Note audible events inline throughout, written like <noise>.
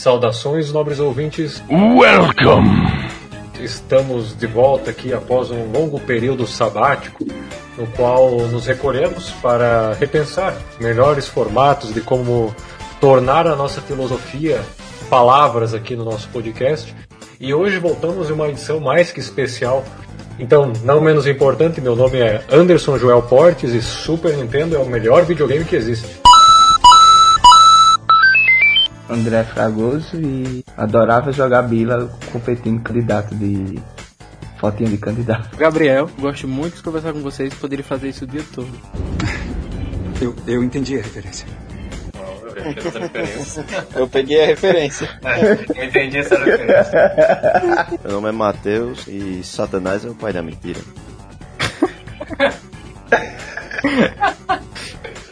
Saudações, nobres ouvintes. Welcome! Estamos de volta aqui após um longo período sabático, no qual nos recolhemos para repensar melhores formatos de como tornar a nossa filosofia palavras aqui no nosso podcast. E hoje voltamos em uma edição mais que especial. Então, não menos importante, meu nome é Anderson Joel Portes e Super Nintendo é o melhor videogame que existe. André Fragoso e adorava jogar bila competindo candidato de fotinha de candidato. Gabriel, gosto muito de conversar com vocês, poderia fazer isso o dia todo. <laughs> Eu, eu entendi a referência. <laughs> Eu peguei a referência. <laughs> Eu entendi essa referência. Meu nome é Matheus e Satanás é o pai da mentira.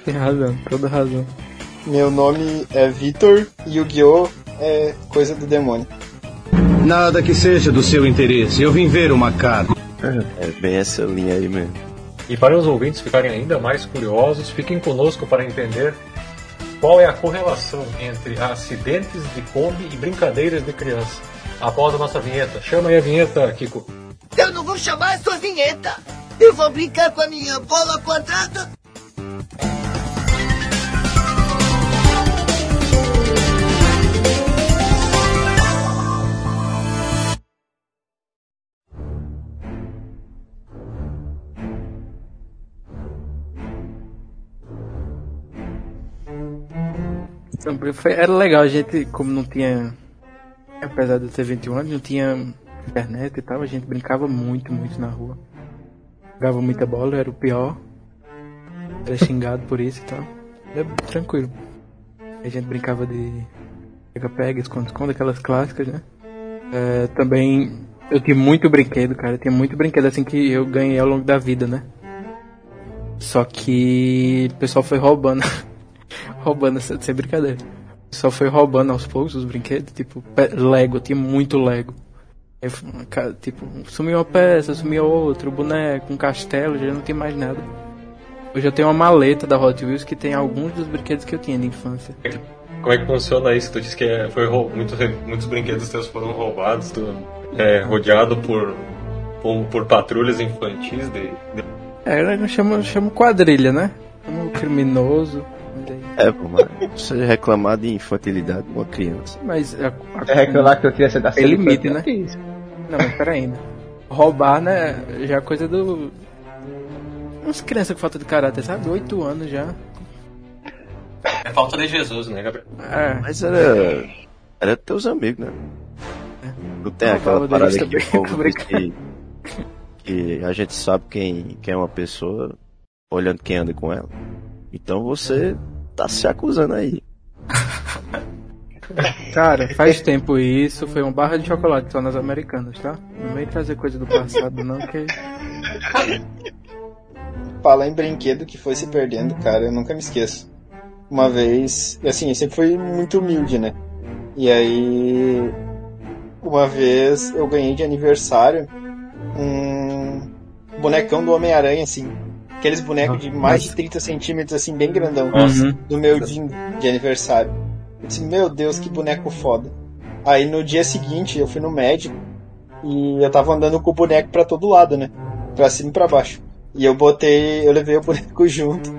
Tem razão, toda razão. Meu nome é Vitor e o Guiô é coisa do demônio. Nada que seja do seu interesse. Eu vim ver uma cara. É bem essa linha aí mesmo. E para os ouvintes ficarem ainda mais curiosos, fiquem conosco para entender qual é a correlação entre acidentes de Kombi e brincadeiras de criança. Após a nossa vinheta. Chama aí a vinheta, Kiko. Eu não vou chamar a sua vinheta. Eu vou brincar com a minha bola quadrada. Então, foi- Era legal, a gente, como não tinha. Apesar de eu ter 21 anos, não tinha internet e tal, a gente brincava muito, muito na rua. Jogava muita bola, era o pior. Era xingado por isso e tal. Era tranquilo. A gente brincava de pega-pega, esconde-esconde, aquelas clássicas, né? É, também eu tinha muito brinquedo, cara. Eu tinha muito brinquedo assim que eu ganhei ao longo da vida, né? Só que o pessoal foi roubando. <laughs> roubando, sem sem brincadeira. Pessoal foi roubando aos poucos os brinquedos, tipo, Lego, eu tinha muito Lego. Ca- tipo, sumiu uma peça, sumiu outra, um boneco, um castelo, já não tem mais nada. Hoje eu tenho uma maleta da Hot Wheels que tem alguns dos brinquedos que eu tinha de infância. Como é que funciona isso? Tu disse que é- foi rou- muitos, brinquedos teus foram roubados, tu é rodeado por, por, por patrulhas infantis de, de- É, eu chamo, chamo quadrilha, né? Chamo criminoso. É, pô, mas você reclamar de infantilidade de uma criança. Mas a, a, É reclamar que eu queria ser da Tem limite, né? Isso. Não, mas peraí, né? Roubar, né? Já é coisa do. Umas crianças com falta de caráter, sabe? Oito anos já. É falta de Jesus, né, Gabriel? É. Mas era. Era teus amigos, né? Não tem aquela parada que o <laughs> povo que, que a gente sabe quem, quem é uma pessoa olhando quem anda com ela. Então você tá se acusando aí. <laughs> Cara, faz tempo isso. Foi uma barra de chocolate só nas americanas, tá? Não vem trazer coisa do passado, não, que. Falar em brinquedo que foi se perdendo, cara, eu nunca me esqueço. Uma vez, assim, eu sempre fui muito humilde, né? E aí, uma vez eu ganhei de aniversário um bonecão do Homem-Aranha, assim. Aqueles bonecos de mais de 30 centímetros, assim, bem grandão. Uhum. Do meu dia de aniversário. Eu disse, meu Deus, que boneco foda. Aí no dia seguinte eu fui no médico e eu tava andando com o boneco pra todo lado, né? Pra cima e pra baixo. E eu botei, eu levei o <laughs> boneco junto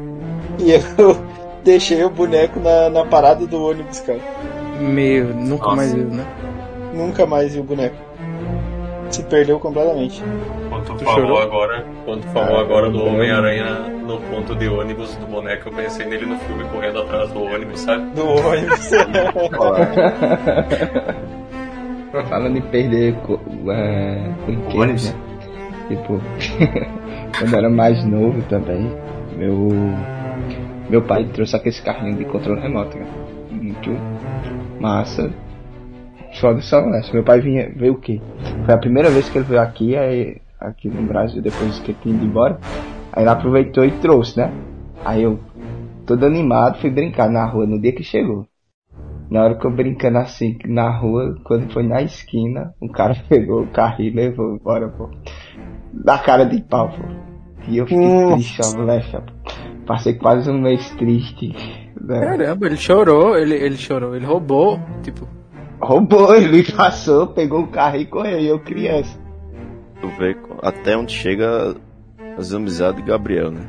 e eu <laughs> deixei o boneco na, na parada do ônibus, cara. Meu, nunca Nossa. mais viu, né? Nunca mais vi o boneco. Se perdeu completamente. Quando tu Tu falou chorou? agora, quando tu falou agora do Homem-Aranha no ponto de ônibus do boneco, eu pensei nele no filme correndo atrás do ônibus, sabe? Do ônibus. <laughs> Falando em perder é, brinquedos, Ônibus. né? Tipo, <laughs> quando eu era mais novo também, meu, meu pai trouxe aquele carrinho de controle remoto, né? Muito massa. Só, né? Meu pai vinha, veio o quê? Foi a primeira vez que ele veio aqui, aí, aqui no Brasil, depois que ele tinha ido embora. Aí ele aproveitou e trouxe, né? Aí eu, todo animado, fui brincar na rua no dia que chegou. Na hora que eu brincando assim na rua, quando foi na esquina, um cara <laughs> pegou o carro e levou embora, pô. Da cara de pau, pô. E eu fiquei Hum. triste, ó, moleque. ó. Passei quase um mês triste. Né? Caramba, ele chorou, ele, ele chorou, ele roubou, tipo, Roubou, <laughs> ele passou, pegou o carro e correu, e eu criança. Tu vê até onde chega as amizades de Gabriel, né?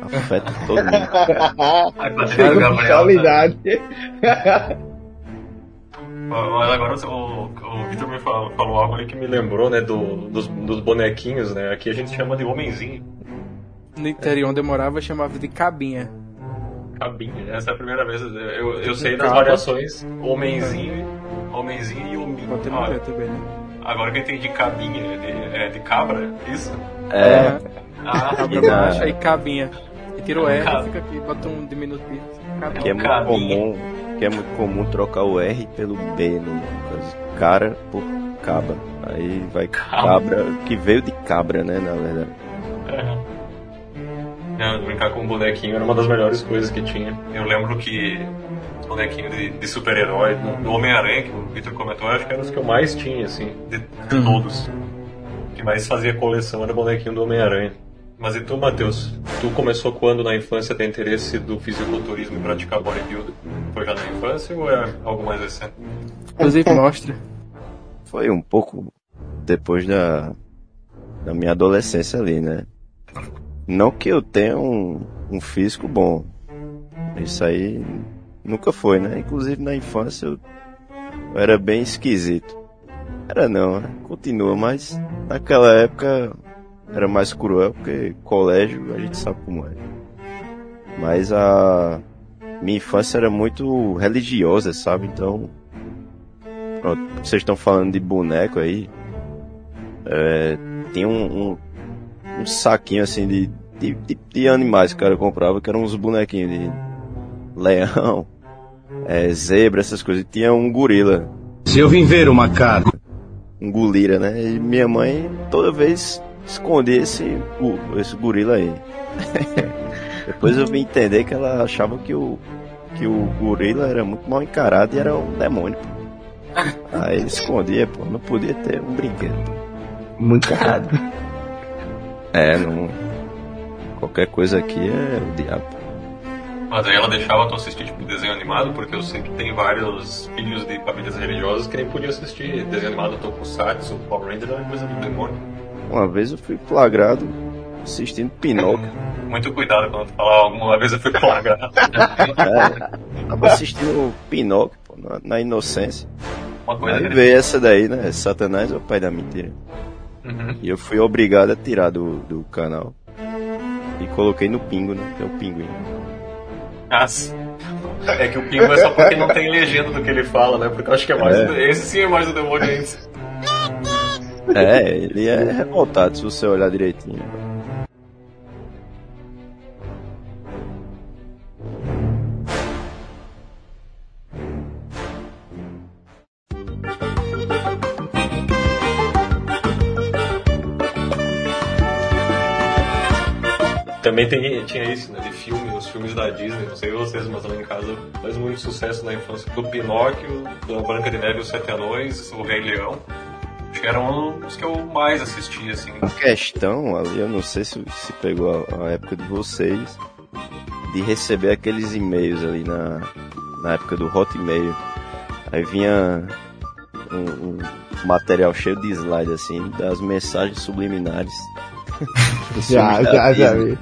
Afeta todo mundo. O com Gabriel. né? qualidade. Mas agora o, o Victor me falou, falou algo ali que me lembrou, né, do, dos, dos bonequinhos, né? Aqui a gente chama de homenzinho. No interior onde eu morava, eu chamava de cabinha. Cabinha. Essa é a primeira vez. Eu, eu sei das Caba. variações homenzinho, homenzinho e hominho. Ah, também, né? agora que eu entendi cabinha, é de, é de cabra, isso? É, Ah, Cabra E na- baixa e cabinha. E tira o R Cab- e fica aqui, bota um diminutivo. que é muito Cabinha. comum, que é muito comum trocar o R pelo B no caso, cara por caba. Aí vai cabra, que veio de cabra, né, na verdade. É, brincar com um bonequinho era uma das melhores coisas que tinha. Eu lembro que os bonequinhos de, de super-herói, do Homem-Aranha, que o Victor comentou, eu acho que eram os que eu mais tinha, assim, de, de todos. O que mais fazia coleção era bonequinho do Homem-Aranha. Mas e tu, Matheus? Tu começou quando na infância a ter interesse do fisiculturismo e praticar bodybuilding? Foi já na infância ou é algo mais recente? Inclusive, mostra. Foi um pouco depois da, da minha adolescência ali, né? Não que eu tenha um, um físico bom. Isso aí nunca foi, né? Inclusive na infância eu, eu era bem esquisito. Era não, né? Continua, mas naquela época era mais cruel, porque colégio a gente sabe como é. Mas a minha infância era muito religiosa, sabe? Então Pronto, vocês estão falando de boneco aí. É, tem um, um, um saquinho assim de, de, de, de animais que o cara comprava, que eram uns bonequinhos de leão, é, zebra, essas coisas. E tinha um gorila, Se eu vim ver o macaco, um gulira, né? E minha mãe toda vez escondia esse, esse gorila aí. <laughs> Depois eu vim entender que ela achava que o, que o gorila era muito mal encarado e era um demônio. pô. <laughs> Aí ele escondia, pô, não podia ter um brinquedo. Muito errado. É, não. Qualquer coisa aqui é o diabo. Mas aí ela deixava tu assistir tipo desenho animado, porque eu sei que tem vários filhos de famílias religiosas que nem podiam assistir desenho animado Tokusatsu, Power Ranger, era coisa do demônio. Uma vez eu fui flagrado assistindo Pinóquio. Muito cuidado quando tu falar alguma vez eu fui flagrado. <laughs> É, tava assistindo Pinóquio, pô, na, na inocência. Uma coisa Aí veio essa daí, né? Satanás é o pai da mentira. Uhum. E eu fui obrigado a tirar do, do canal. E coloquei no pingo, né? Que é o pinguim. Ah, sim. É que o pingo é só porque não tem legenda do que ele fala, né? Porque eu acho que é mais. É. Esse sim é mais o demônio ainda. É, ele é revoltado se você olhar direitinho. Também tem, tinha isso, né? De filme, os filmes da Disney, não sei vocês, mas lá em casa faz muito sucesso na infância. Do Pinóquio, da Branca de Neve e os Sete Anões, o Rei Leão. Acho que eram os que eu mais assistia, assim. A questão ali, eu não sei se, se pegou a, a época de vocês, de receber aqueles e-mails ali na, na época do Hotmail. Aí vinha um, um material cheio de slide, assim, das mensagens subliminares. <laughs> Já, já, já vi.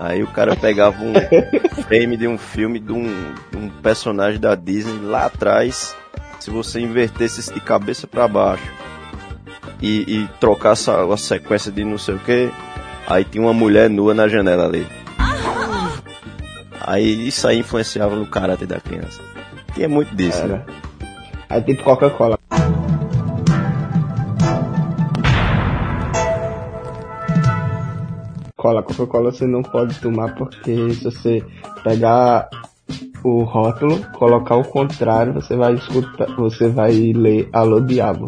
Aí o cara pegava um <laughs> frame de um filme de um, de um personagem da Disney lá atrás. Se você invertesse de cabeça para baixo e, e trocasse a, a sequência de não sei o que, aí tinha uma mulher nua na janela ali. Aí isso aí influenciava no caráter da criança. Tinha muito disso, né? Aí tipo Coca-Cola. Cola, Coca-Cola você não pode tomar porque se você pegar o rótulo, colocar o contrário, você vai escutar, você vai ler Alô Diabo.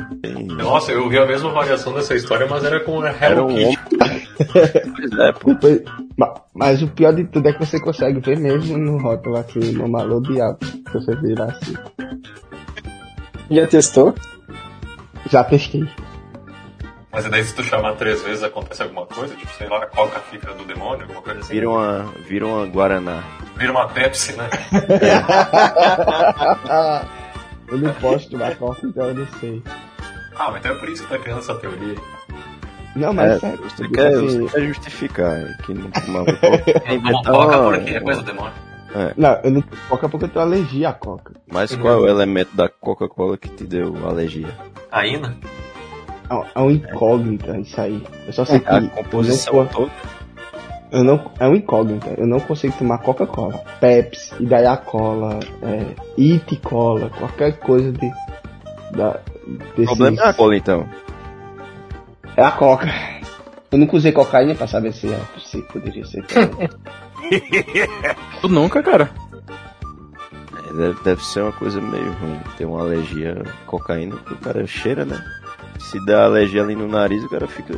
Nossa, eu vi a mesma variação dessa história, mas era com a Hello Era um Kitty. Pois é, pô. Depois- ma- mas o pior de tudo é que você consegue ver mesmo no rótulo assim, no Alô Diabo. Se você virar assim. Já testou? Já testei. Mas e daí se tu chamar três vezes acontece alguma coisa? Tipo, sei lá, coca fica do demônio, alguma coisa assim? Vira uma, vira uma Guaraná. Vira uma Pepsi, né? <laughs> Eu não posso tomar coca, então eu não sei. Ah, mas então é por isso que tá criando essa teoria. Não, mas É, sério, você, tipo quer, assim, você quer justificar que não tomava <laughs> coca. Não Então, toca ó, porque é coisa do demônio. Não, eu não coca porque eu tenho alergia à coca. Mas qual é o elemento da Coca-Cola que te deu alergia? Ainda? É um- é um incógnita isso aí. Eu só sei que A eu composição não, toda? eu não é um incógnita. Eu não consigo tomar Coca-Cola, Pepsi, Idaiá Cola, é, It Cola, qualquer coisa de da O problema é a cola, então. É a Coca. Eu nunca usei cocaína pra saber se, é, se poderia ser. Tu nunca, cara? É, Deve, deve ser uma coisa meio ruim. Ter uma alergia à cocaína, porque o cara cheira, né? Se dá alergia ali no nariz, o cara fica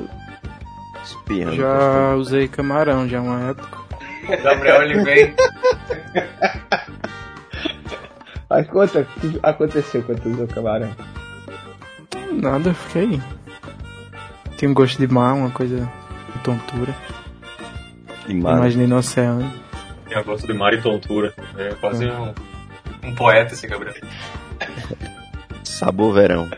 espirrando. Já usei camarão já uma época. O Gabriel ele vem. Mas conta, o que aconteceu quando tu usou camarão? Nada, eu fiquei. Tinha um gosto de mar, uma coisa de tontura. De mar. Imaginei no oceano. Tem gosto de mar e tontura. É quase um, um poeta esse Gabriel. Sabor verão.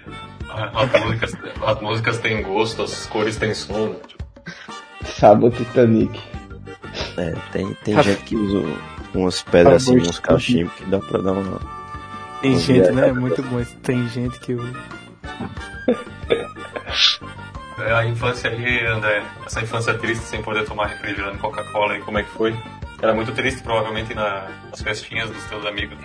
<laughs> As músicas, as músicas têm gosto, as cores têm som. Tipo, Sabor Titanic. É, tem, tem gente que usa umas pedacinhos, uns cachimbos que dá pra dar uma. Tem Uma gente, né? viajada. Muito bom. isso. Tem gente que usa. É, a infância aí, André, essa infância triste sem poder tomar refrigerante Coca-Cola e como é que foi? Era muito triste, provavelmente, na- nas festinhas dos teus amigos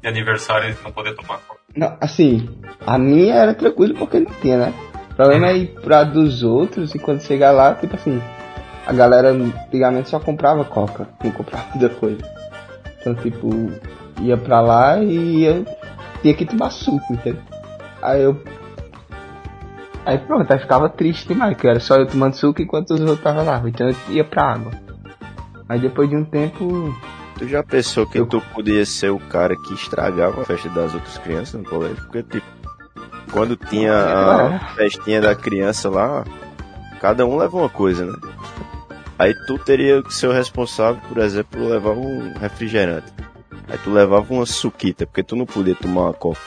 de aniversário não poder tomar Coca. Não, assim, a minha era tranquilo porque não tinha, né? O problema é ir pra dos outros e quando chegar lá, tipo assim, a galera antigamente só comprava coca, não comprava outra coisa. Então, tipo, ia pra lá e eu tinha que tomar suco, entendeu? Aí eu. Aí pronto, aí ficava triste demais, que era só eu tomando suco enquanto os outros estavam lá. Então eu ia pra água. Aí depois de um tempo. Tu já pensou que tu podia ser o cara que estragava a festa das outras crianças no colégio? Porque, tipo, quando tinha a festinha da criança lá, cada um leva uma coisa, né? Aí tu teria que ser o responsável, por exemplo, levar um refrigerante. Aí tu levava uma suquita, porque tu não podia tomar uma coca.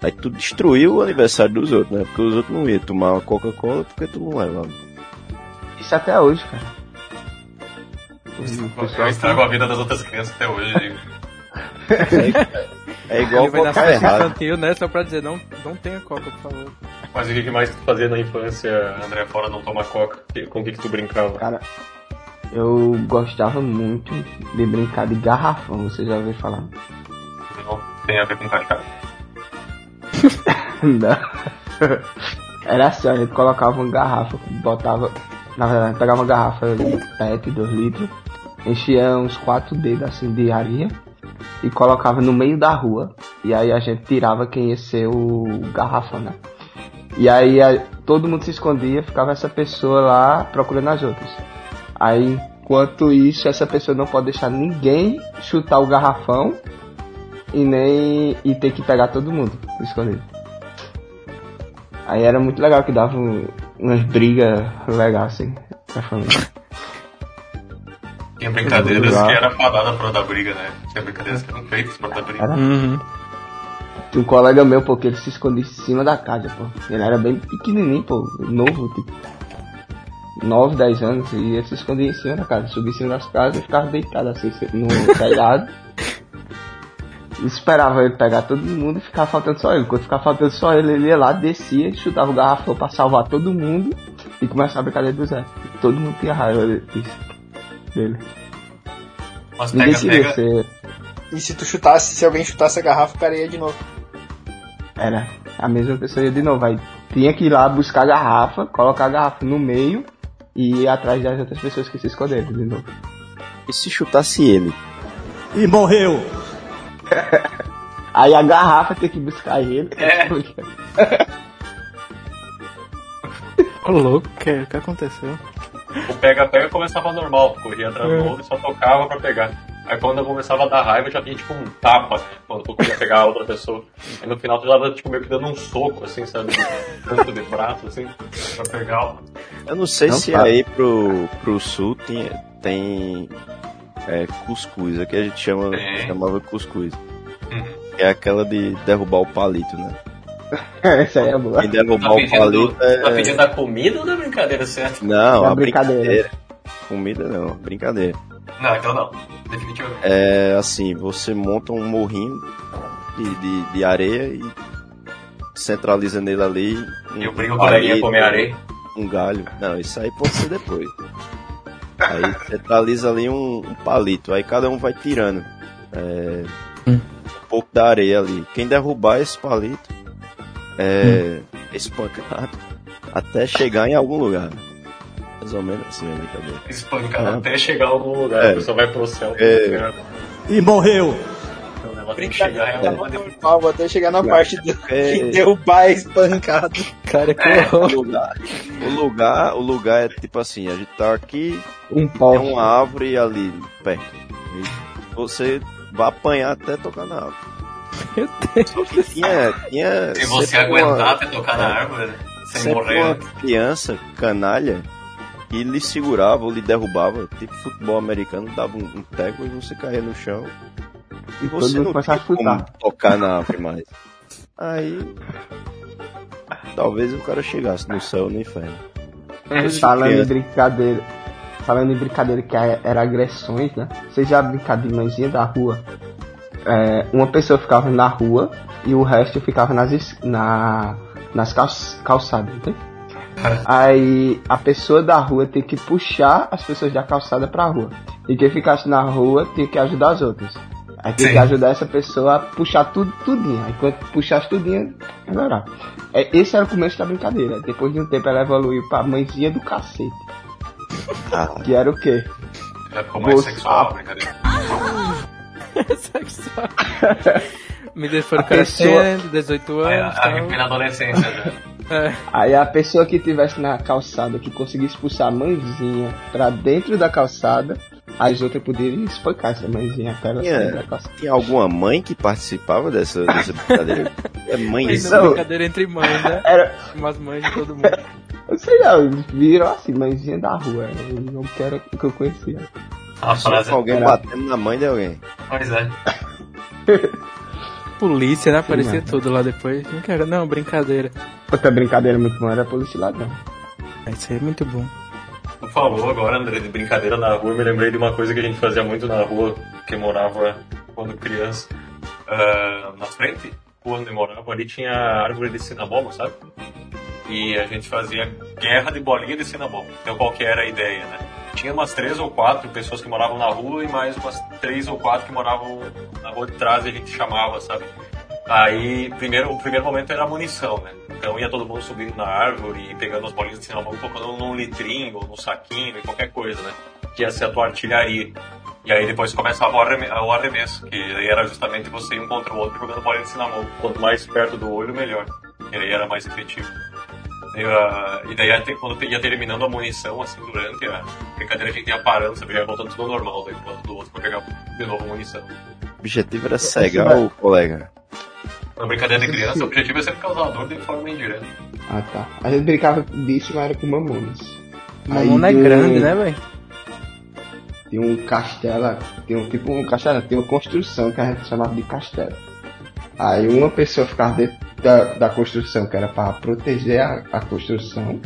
Aí tu destruiu o aniversário dos outros, né? Porque os outros não iam tomar uma Coca-Cola porque tu não levava. Isso até hoje, cara. Eu estrago a vida das outras crianças até hoje. digo. É igual Ele vai na cocar festa errado. infantil, né? Só pra dizer, não, não tenha coca, por favor. Mas o que mais tu fazia na infância, André, fora não tomar Coca? Com o que que tu brincava? Cara, eu gostava muito de brincar de garrafão, você já ouviu falar? Não tem a ver com cachaça. <laughs> Não. Era assim, a gente colocava uma garrafa, botava. Na verdade, pegava uma garrafa de PET, 2 litros, enchia uns 4 dedos assim de areia e colocava no meio da rua. E aí a gente tirava quem ia ser o garrafão, né? E aí a- todo mundo se escondia, ficava essa pessoa lá procurando as outras. Aí, enquanto isso, essa pessoa não pode deixar ninguém chutar o garrafão e nem e ter que pegar todo mundo escondido. Aí era muito legal que dava um- umas brigas legais assim pra família. Tinha brincadeiras que era fadada pra dar briga, né? Tinha brincadeiras que eram feitas pra dar briga. Era? Uhum. Tinha um colega meu, pô, que ele se escondia em cima da casa, pô. Ele era bem pequenininho, pô, novo, tipo 9, 10 anos, e ele se escondia em cima da casa, subia em cima das casas e ficava deitado assim no telhado. Esperava ele pegar todo mundo e ficava faltando só ele. Quando ficava faltando só ele, ele ia lá, descia, chutava o garrafão pra salvar todo mundo e começava a brincadeira do Zé. E todo mundo tinha raiva disso. Dele. Mas Ninguém pega, queria pega. ser. E se tu chutasse, se alguém chutasse a garrafa, o cara ia de novo. Era a mesma pessoa ia de novo. Aí tinha que ir lá buscar a garrafa, colocar a garrafa no meio e ir atrás das outras pessoas que se esconderam de novo. E se chutasse ele? E morreu. <laughs> Aí a garrafa tem que buscar ele. É. <laughs> Ô louco, o que, que aconteceu? O pega-pega começava normal, corria atrás do outro e só tocava pra pegar. Aí quando eu começava a dar raiva, já vinha tipo um tapa? Quando tu queria pegar a outra pessoa. Aí no final tu já tava tipo meio que dando um soco, assim, sabe? Tanto de braço, assim, pra pegar. Eu não sei Não se fala. aí pro, pro sul tem, tem é, cuscuz. Aqui a gente chama, Tem. chamava cuscuz. Uhum. É aquela de derrubar o palito, né? <laughs> Essa aí é boa. Quem derrubar Tá o palito é. tá pedindo a comida ou da brincadeira certa? Não, É a brincadeira. brincadeira. Comida não, brincadeira. Não, então não. Definitivamente. É assim, você monta um morrinho de, de, de areia e centraliza nele ali. Um E eu brinco com a comer areia. Um galho. Não, isso aí pode ser depois. Aí centraliza ali um, um palito. Aí cada um vai tirando é, Hum. um pouco da areia ali. Quem derrubar esse palito é espancado até chegar em algum lugar. Mais ou menos assim a brincadeira. Espancado É. até chegar a algum lugar. É. A pessoa vai pro céu. É. E morreu. Ela tem que chegar normal, até chegar na parte do É. que derrubar é espancado. Cara, que É. O horror. lugar, o lugar, o lugar é tipo assim, a gente tá aqui, Um tem poste. uma árvore ali perto. E você vai apanhar até tocar na árvore. Meu Deus. Que tinha, tinha Se você sempre uma- aguentar até tocar na árvore, né? sem morrer. uma criança canalha que lhe segurava ou lhe derrubava, tipo futebol americano, dava um, um teco e você caía no chão. E você não tinha a chutar. tocar na árvore mais. Aí talvez o cara chegasse no céu ou no inferno. Falando em criança. brincadeira. Falando em brincadeira que é- era agressões, né? Vocês já brincaram de mãezinha da rua? É, uma pessoa ficava na rua e o resto ficava nas, na, nas calç- calçadas, né? <laughs> Aí a pessoa da rua tem que puxar as pessoas da calçada pra rua. E quem ficasse na rua tem que ajudar as outras. Aí tem Sim. que ajudar essa pessoa a puxar tudo, tudinho. Aí quando puxasse tudinho, melhorar. É, esse era o começo da brincadeira. Depois de um tempo ela evoluiu pra mãezinha do cacete. <laughs> Ah, Que era o quê? É como é Você- sexual a brincadeira. <laughs> Sexual. <laughs> Me foram A pessoa- crescendo, 18 É, anos. a tal. na adolescência já. É. Aí a pessoa que tivesse na calçada que conseguisse expulsar a mãezinha pra dentro da calçada, as outras poderiam espancar essa mãezinha até ela Tinha- sair da calçada. Tinha alguma mãe que participava dessa, dessa brincadeira? <laughs> É mãe Não. uma brincadeira entre mães, né? <laughs> Era, Umas mães de todo mundo. <laughs> eu sei lá, viram assim, mãezinha da rua. Eu não quero que eu conhecia. A Só frase com alguém Era- batendo na mãe de alguém. Pois é. Polícia, né? Aparecia mano. tudo lá depois. Não quero, não, brincadeira. Outra brincadeira muito boa era a polícia ladrão. Isso aí é muito bom. Falou agora, André, de brincadeira na rua, eu me lembrei de uma coisa que a gente fazia muito na rua, que morava quando criança. Ah, na frente, quando eu morava ali, tinha árvore de cinamomo, sabe? E a gente fazia guerra de bolinha de cinamomo. Então qual que era a ideia, né? Tinha umas três ou quatro pessoas que moravam na rua e mais umas três ou quatro que moravam na rua de trás e a gente chamava, sabe? Aí, primeiro, o primeiro momento era a munição, né? Então ia todo mundo subindo na árvore e pegando as bolinhas de cinnamon, colocando num litrinho ou num saquinho e qualquer coisa, né? Que ia ser a tua artilharia. E aí depois começava o arreme- o arremesso, que aí era justamente você um contra o outro jogando bolinha de cinnamon. Quanto mais perto do olho, melhor. E aí era mais efetivo. E, ah, e daí até quando ia terminando a munição, assim, durante a brincadeira, a gente ia parando? Já ia voltando tudo normal, daí do outro pra pegar de novo a munição. O objetivo era cegar o colega. Na brincadeira de criança, o objetivo é sempre causar dor de forma indireta. Ah tá. A gente brincava disso, mas era com mamonas. Mamona é um- grande, né, velho? Tem um castelo, tem um tipo um castelo, tem uma construção que a gente chamava de castelo. Aí uma pessoa ficava dentro da, da construção, que era para proteger a, a construção,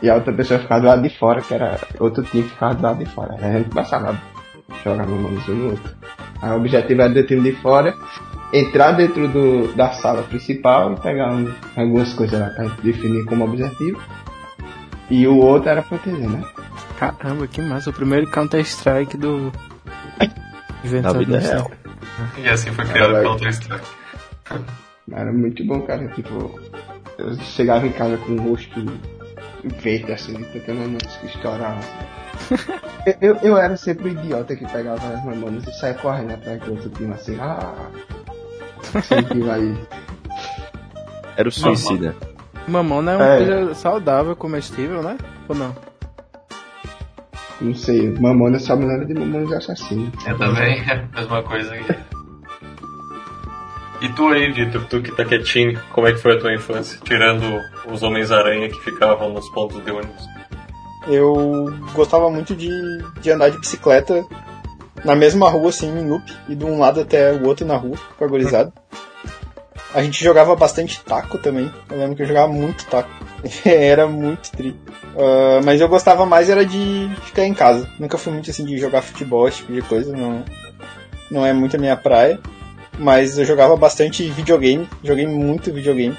e a outra pessoa ficava do lado de fora, que era outro time que ficava do lado de fora. Aí a gente começava a jogar no um no outro. O objetivo era do time de fora entrar dentro do, da sala principal e pegar um- algumas coisas lá pra definir como objetivo. E o outro era proteger, né? Caramba, que massa. O primeiro Counter-Strike do. Vida no real. céu. E assim foi criado o. Counter-Strike. Era muito bom, cara. Tipo, eu chegava em casa com o rosto verde, assim, de tanta mamonas que estourava. Eu, <laughs> eu, eu era sempre o idiota que pegava as mamonas e saia correndo atrás do outro time, assim, ah. Sempre vai. Era o suicida. Mamona é uma É. coisa saudável, comestível, né? Ou não? Não sei, mamona só me lembra de mamonas assassinos. Eu também, <laughs> é a mesma coisa que. E tu aí, Vitor, tu que tá quietinho, como é que foi a tua infância? Tirando os Homens-Aranha que ficavam nos pontos de ônibus. Eu gostava muito de, de andar de bicicleta na mesma rua, assim, em loop, e de um lado até o outro na rua, com a. A gente jogava bastante taco também. Eu lembro que eu jogava muito taco. <laughs> era muito tri. Uh, mas eu gostava mais era de ficar em casa. Nunca fui muito assim de jogar futebol, esse tipo de coisa. Não, não é muito a minha praia. Mas eu jogava bastante videogame. Joguei muito videogame.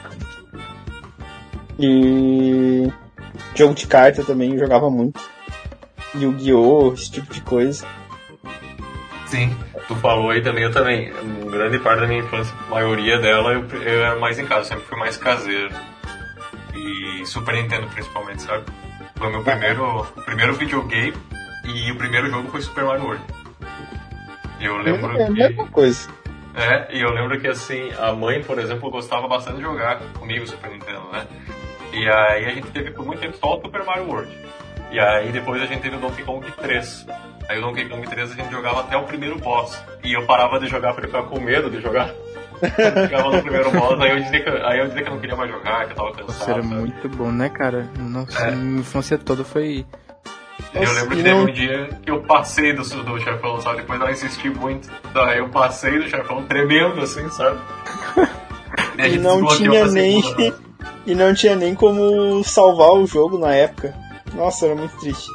E jogo de carta também jogava muito. Yu-Gi-Oh! esse tipo de coisa. Sim, tu falou aí também, eu também. Grande parte da minha infância, a maioria dela, eu, eu era mais em casa, sempre fui mais caseiro. E Super Nintendo principalmente, sabe? Foi o meu primeiro, primeiro videogame e o primeiro jogo foi Super Mario World. Eu lembro é a que. mesma coisa. É, e eu lembro que assim, a mãe, por exemplo, gostava bastante de jogar comigo Super Nintendo, né? E aí a gente teve por muito tempo só o Super Mario World. E aí depois a gente teve o Donkey Kong 3. Aí o Donkey Kong 3 a gente jogava até o primeiro boss. E eu parava de jogar porque eu ficava com medo de jogar. <laughs> Chegava no primeiro boss, aí eu, dizia que, aí eu dizia que eu não queria mais jogar, que eu tava cansado. Nossa, era sabe? muito bom, né, cara? Nossa, É. minha infância toda foi. Eu lembro que E teve não- um dia que eu passei do, do chefão, sabe? Depois ela insistiu muito. Daí eu passei do chefão tremendo, assim, sabe? <laughs> E gente não tinha nem. segunda. <laughs> E não tinha nem como salvar o jogo na época. Nossa, era muito triste.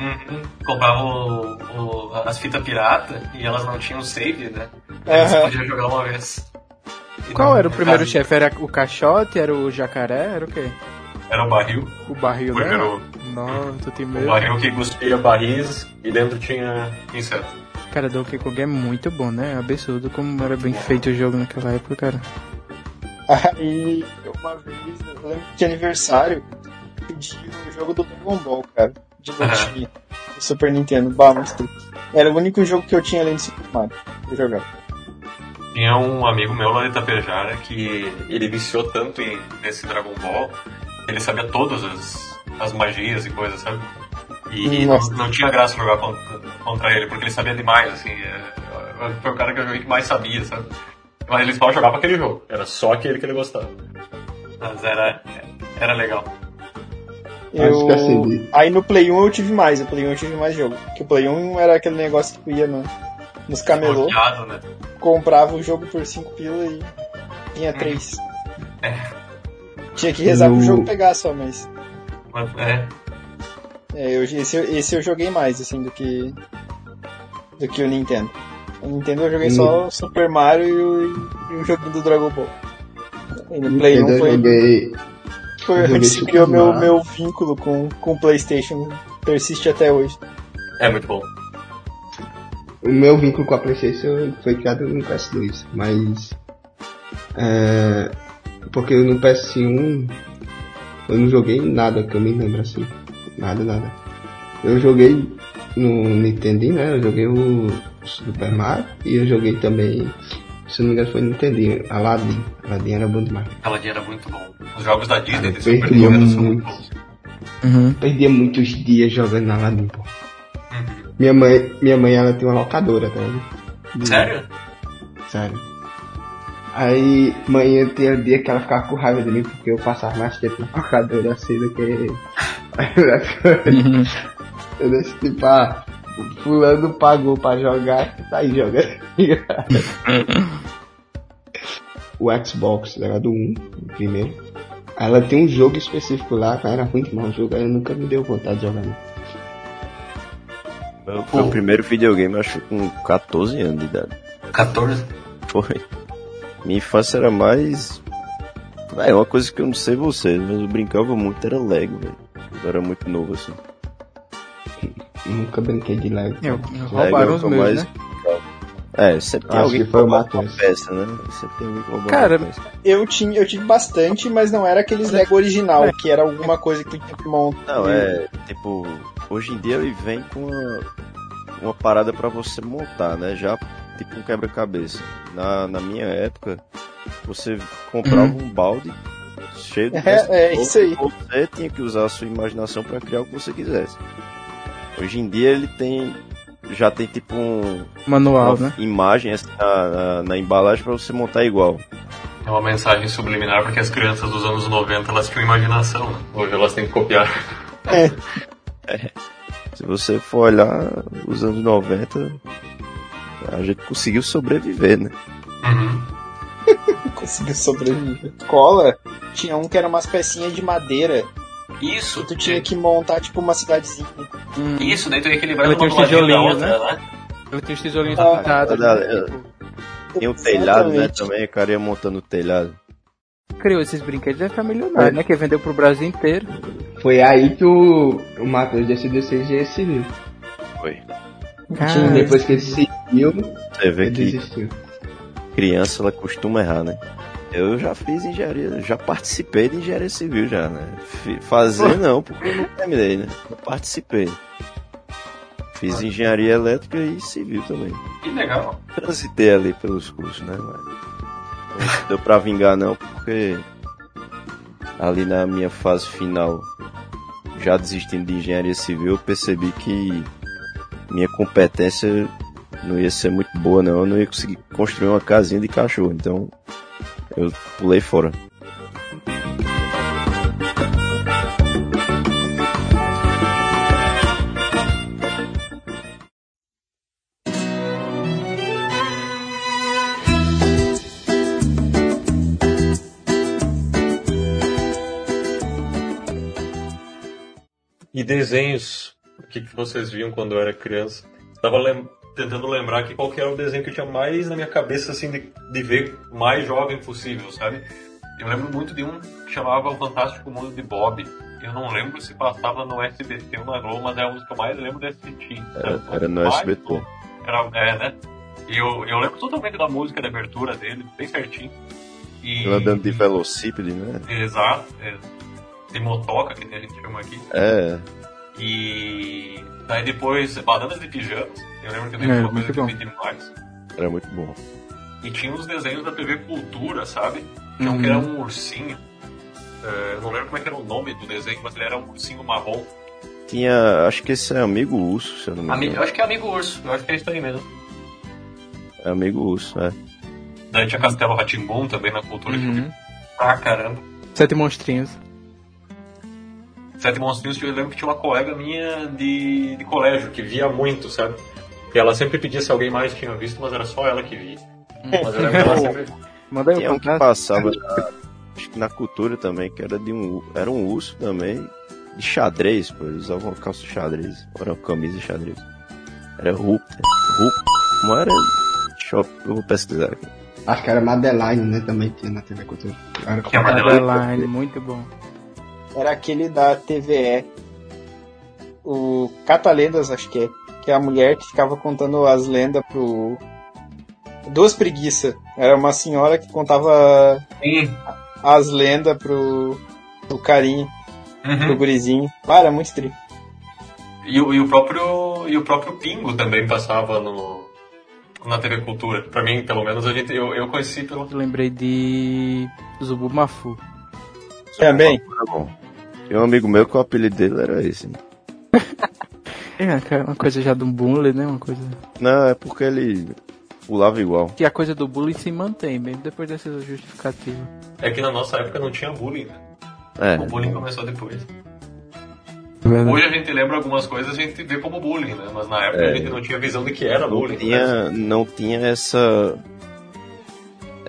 Uhum. Comprava o- o- as fitas pirata e elas não tinham save, né? Aí você podia jogar uma vez. E Qual não- era o primeiro chefe? Era o caixote? Era o jacaré? Era o quê? Era o barril. O barril, O né? primeiro- Nossa, eu tenho O medo. barril que cuspia barris e dentro tinha inseto. Cara, Donkey Kong é muito bom, né? Absurdo como era bem feito o jogo naquela época, cara. Aí, uma vez, eu lembro que de aniversário, pedi o jogo do Dragon Ball, cara. De lutinha. Do Super Nintendo. Bah, triste. Era o único jogo que eu tinha além de Super Mario. pra jogar. Tinha um amigo meu lá de Itapejara que ele viciou tanto em, nesse Dragon Ball, ele sabia todas as, as magias e coisas, sabe? E não, Nossa. não tinha graça jogar contra, contra ele, porque ele sabia demais, assim. é, foi o cara que eu joguei que mais sabia, sabe? Mas ele só jogava aquele jogo, era só aquele que ele gostava. Mas era, era legal. Acho que assim, Eu... de- Aí no Play 1 eu tive mais, no Play 1 eu tive mais jogo. Porque o Play 1 era aquele negócio que tu ia no, nos camelô, Bloqueado, né? comprava o jogo por 5 pila e tinha 3. É. Tinha que rezar pro jogo pegar só, mas. Mas, é, É, eu, esse, eu- esse eu joguei mais, assim, do que. do que o Nintendo. O Nintendo eu joguei só o Super Mario e o, e o joguinho do Dragon Ball. E no Play 1 Nintendo eu foi, joguei. foi onde se criou meu, meu vínculo com, com o Playstation. Persiste até hoje. é muito bom. O meu vínculo com a PlayStation foi criado no PS2, mas. É, porque no PS1 eu não joguei nada que eu me lembro assim. Nada, nada. Eu joguei no Nintendo, né? Eu joguei o Super Mario e eu joguei também. Se não me engano foi no Nintendo, Aladdin. Aladdin era bom demais. Aladdin era muito bom. Os jogos da Disney de Eu Super perdi Nintendo são muito muito. bons. Uhum. Perdia muitos dias jogando Aladdin, pô. Uhum. Minha mãe, minha mãe ela tem uma locadora, tá ligado? Sério? Sério. Aí, manhã tinha dia que ela ficava com raiva de mim porque eu passava mais tempo na locadora assim do que. Uhum. <laughs> eu disse tipo, ah, fulano pagou pra jogar, tá aí jogando. <laughs> o Xbox era do 1, o primeiro. Ela tem um jogo específico lá, cara, era muito mal o jogo, aí nunca me deu vontade de jogar. não. Meu, meu primeiro videogame eu acho com 14 anos de idade. 14? Foi. Minha infância era mais. É uma coisa que eu não sei vocês, mas eu brincava muito, era Lego, velho. Eu era muito novo assim. Nunca brinquei de Lego. Eu, Lego roubaram é os o que meus, mais- né? É, sempre tem Acho alguém que foi uma peça, né? Sempre tem alguém que rouba Cara, uma peça. Eu, tinha, eu tive bastante, mas não era aqueles Lego original, que era alguma coisa que tu tinha que montar. Não, é, tipo, hoje em dia ele vem com uma, uma parada pra você montar, né? Já tipo um quebra-cabeça. Na, na minha época, você comprava um balde cheio de <laughs> É, é isso aí. Você tinha que usar a sua imaginação pra criar o que você quisesse. Hoje em dia ele tem já tem tipo um, Manual, uma né? imagem assim, na, na, na embalagem pra você montar igual. É uma mensagem subliminar porque as crianças dos anos 90 elas tinham imaginação, né? Hoje elas têm que copiar. <laughs> Se você for olhar os anos 90, a gente conseguiu sobreviver, né? <laughs> Conseguiu sobreviver. Cola, tinha um que era umas pecinhas de madeira. Isso. Tu tinha que montar, tipo, uma cidadezinha. Isso, daí tu ia equilibrando uma tem ladinho da tijolinhos, outra, né? Eu tenho os tijolinhos Ah, pintados. Olha, Tinha um telhado, né? Também, o cara ia montando o telhado. Criou esses brinquedos, deve ficar milionário, né? Que vendeu pro Brasil inteiro. Foi aí que o, o Matheus decidiu ser engenheiro civil. Foi. Ah, Depois que ele seguiu, Você vê ele que desistiu. criança ela costuma errar, né? Eu já fiz engenharia, já participei de engenharia civil já, né? Fazer não, porque eu não terminei, né? Eu participei. Fiz engenharia elétrica e civil também. Que legal. Transitei ali pelos cursos, né? Mas não deu pra vingar não, porque ali na minha fase final, já desistindo de engenharia civil, eu percebi que minha competência não ia ser muito boa não, eu não ia conseguir construir uma casinha de cachorro, então eu pulei fora. E desenhos, o que, que vocês viam quando eu era criança? Tava lem- tentando lembrar que qual que era o desenho que eu tinha mais na minha cabeça, assim, de, de ver mais jovem possível, sabe? Eu lembro muito de um que chamava O Fantástico Mundo de Bob. Eu não lembro se passava no SBT ou na Globo, mas é a música que eu mais lembro desse assistir. Era, era no SBT. Era, é, né? E eu, eu lembro totalmente da música, da abertura dele, bem certinho. E... Ela andando de velocípede, né? Exato. É. De motoca, que a gente chama aqui. É, E daí depois, Bananas de Pijamas. Eu lembro que eu É, lembro uma coisa muito que eu demais. era muito bom. E tinha os desenhos da TV Cultura, sabe? Tinha um Uhum. que era um ursinho. É, eu não lembro como é que era o nome do desenho, mas ele era um ursinho marrom. Tinha, acho que esse é Amigo Urso, se eu não me engano. eu acho que é Amigo Urso, eu acho que é isso aí mesmo. É Amigo Urso, é. Daí tinha Castelo Ratimbum também na cultura. que eu vi Uhum. pra caramba. Sete monstrinhos. Sete Monstrinhos, eu lembro que tinha uma colega minha de, de colégio que via muito, sabe? E ela sempre pedia se alguém mais tinha visto, mas era só ela que via. Mas eu lembro que ela <laughs> sempre. O um que passava na, acho que na cultura também, que era de um. Era um urso também. De xadrez, pô. Eles usavam calça de xadrez. Era camisa de xadrez. Era Hulk. Hulk. Como era? Deixa eu, eu vou pesquisar aqui. Acho que era Madeline, né? Também tinha na TV Cultura. Era Madeline. Madeline, muito bom. Era aquele da TVE. O Catalendas, acho que é. Que é a mulher que ficava contando as lendas pro. Duas preguiças. Era uma senhora que contava Sim. as lendas pro. pro carinha, pro Uhum. gurizinho. Ah, era muito tri. E, o- e o próprio e o próprio Pingo também passava no na TV Cultura. Pra mim, pelo menos, a gente, eu, eu conheci pelo. Eu lembrei de Zubumafu. Também. Era bom. Tinha um amigo meu que o apelido dele era esse. né? <laughs> É, uma coisa já do bullying, né? Uma coisa. Não, é porque ele pulava igual. Que a coisa do bullying se mantém, mesmo depois dessa justificativa. É que na nossa época não tinha bullying, né? É. O bullying começou depois. Verdade. Hoje a gente lembra algumas coisas a gente vê como bullying, né? Mas na época É. a gente não tinha visão de que era Não bullying. né? tinha, não tinha essa.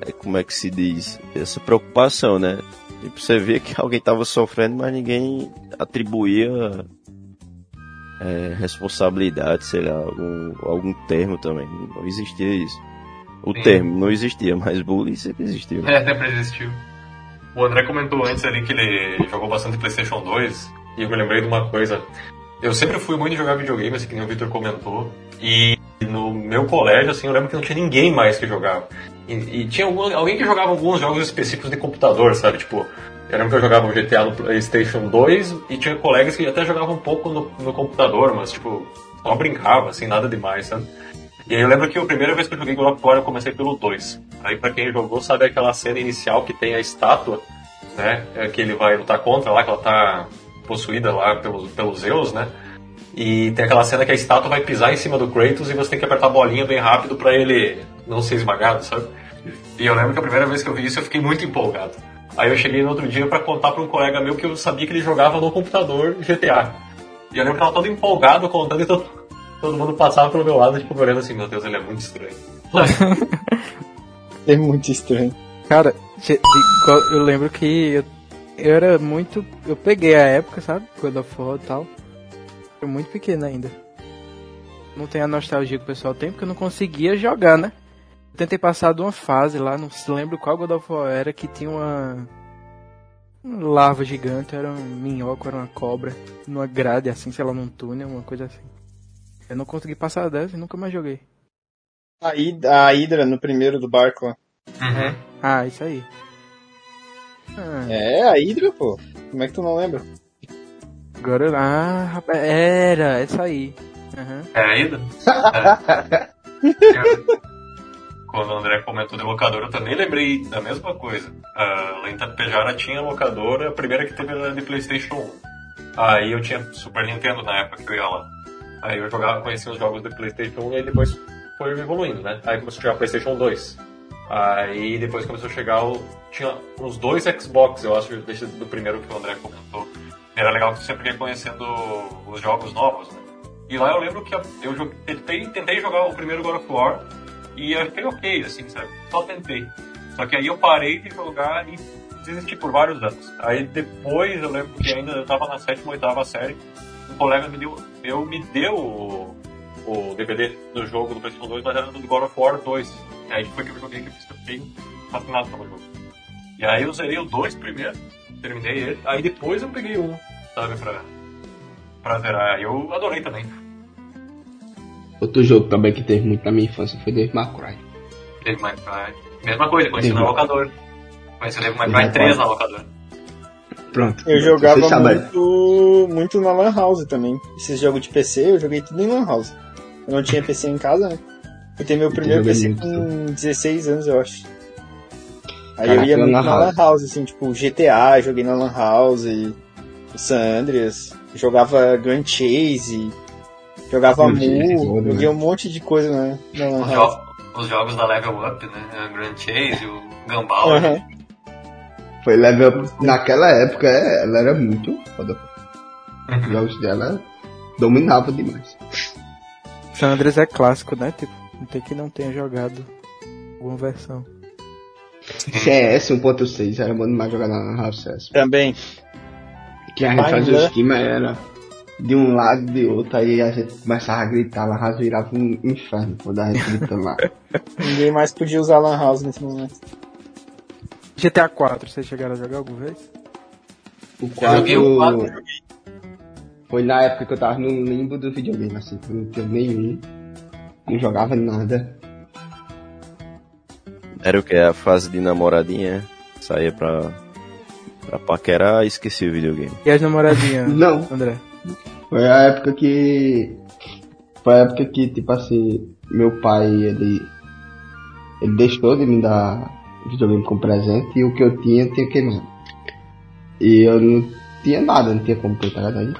é, Como é que se diz? Essa preocupação, né? Tipo, você via que alguém tava sofrendo, mas ninguém atribuía é, responsabilidade, sei lá, algum, algum termo também. Não existia isso. O Sim. termo não existia, mas bullying sempre existiu. É, sempre existiu. O André comentou antes ali que ele jogou bastante PlayStation 2 e eu me lembrei de uma coisa. Eu sempre fui muito jogar videogame, assim, que nem o Victor comentou. E no meu colégio, assim, eu lembro que não tinha ninguém mais que jogava. E, e tinha algum- alguém que jogava alguns jogos específicos de computador, sabe? Tipo, eu lembro que eu jogava o GTA no PlayStation 2 e tinha colegas que até jogavam um pouco no, no computador, mas, tipo, só brincava, assim, nada demais, sabe? E aí eu lembro que a primeira vez que eu joguei God of War eu comecei pelo 2. Aí pra quem jogou sabe aquela cena inicial que tem a estátua, né? é Que ele vai lutar contra lá, que ela tá possuída lá pelos, pelos Zeus, né? E tem aquela cena que a estátua vai pisar em cima do Kratos e você tem que apertar a bolinha bem rápido pra ele não ser esmagado, sabe? E eu lembro que a primeira vez que eu vi isso eu fiquei muito empolgado. Aí eu cheguei no outro dia pra contar pra um colega meu que eu sabia que ele jogava no computador GTA. E eu lembro que tava todo empolgado contando e todo, todo mundo passava pelo meu lado, tipo, olhando assim, meu Deus, ele é muito estranho. <laughs> É muito estranho. Cara, eu lembro que eu, eu era muito. Eu peguei a época, sabe? God of War e tal. Eu muito pequeno ainda. Não tem a nostalgia que o pessoal tem, porque eu não conseguia jogar, né? Eu tentei passar de uma fase lá, não se lembro qual God of War era, que tinha uma. Uma larva gigante, era um minhoco, era uma cobra, numa grade assim, sei lá, num túnel, uma coisa assim. Eu não consegui passar dessa e nunca mais joguei. A, Hid- a Hydra no primeiro do barco lá. Ah, isso aí. Ah. É, a Hydra, pô. Como é que tu não lembra? Agora, eu- ah, rapaz, era, essa aí. Aham. <laughs> É ainda? É. Quando o André comentou de locadora, eu também lembrei da mesma coisa. Ah, lá em Tapejara tinha locadora, a primeira que teve era de Playstation 1. Aí eu tinha Super Nintendo na época que eu ia lá. Aí eu jogava, conhecia os jogos de Playstation 1 e depois foi evoluindo, né? Aí começou a chegar o Playstation 2. Aí depois começou a chegar o. Tinha uns dois Xbox, eu acho, do primeiro que o André comentou. Era legal que você sempre ia conhecendo os jogos novos, né? E lá eu lembro que eu tentei, tentei jogar o primeiro God of War e achei ok, assim, sabe? Só tentei. Só que aí eu parei de jogar e desisti por vários anos. Aí depois eu lembro que ainda eu tava na sétima, oitava série, um colega me deu, eu me deu o, o DVD do jogo do PlayStation 2, mas era do God of War 2. E aí foi que eu joguei que eu fiquei fascinado pelo jogo. E aí eu zerei o 2 primeiro, terminei ele, aí depois eu peguei um, sabe, pra, pra zerar. Eu adorei também. Outro jogo também que teve muito na minha infância foi Devil May Cry. Devil May Cry. Mesma coisa, conheci Devil na locadora. Conheci o Devil May Cry 3 Cry. na locadora. Pronto. Eu jogava muito, muito na Lan House também. Esses jogos de PC, eu joguei tudo em Lan House. Eu não tinha PC em casa, né? Eu tenho meu primeiro PC muito com 16 anos, eu acho. Aí Caraca, eu ia muito na. Lan House, assim, tipo GTA, joguei na Lan House, o San Andreas, jogava Grand Chase, jogava Mu, joguei né? um monte de coisa na, na Lan Os, House. jo- os jogos da Level Up, né? O Grand Chase, o Gumball. Aham. Foi level up. Naquela época é, ela era muito foda. Os jogos dela dominavam demais. San Andreas é clássico, né? Tipo, não tem que não tenha jogado alguma versão. <laughs> CS 1.6 era bom demais jogar na House CS. Também. Que a gente fazia o né? esquema era de um lado e de outro, aí a gente começava a gritar, lá House virava um inferno quando a gente gritando lá. <laughs> Ninguém mais podia usar Lan House nesse momento. GTA 4, vocês chegaram a jogar alguma vez? O Eu joguei o 4 4. foi na época que eu tava no limbo do videogame, assim, que eu não tinha nenhum, não jogava nada. Era o que? A fase de namoradinha? Saía pra, pra paquerar e esquecia o videogame. E as namoradinhas, <laughs> Não. André? Foi a época que. Foi a época que, tipo assim, meu pai, ele. Ele deixou de me dar videogame como presente e o que eu tinha, eu tinha queimado. E eu não tinha nada, não tinha como ter, tá ligado?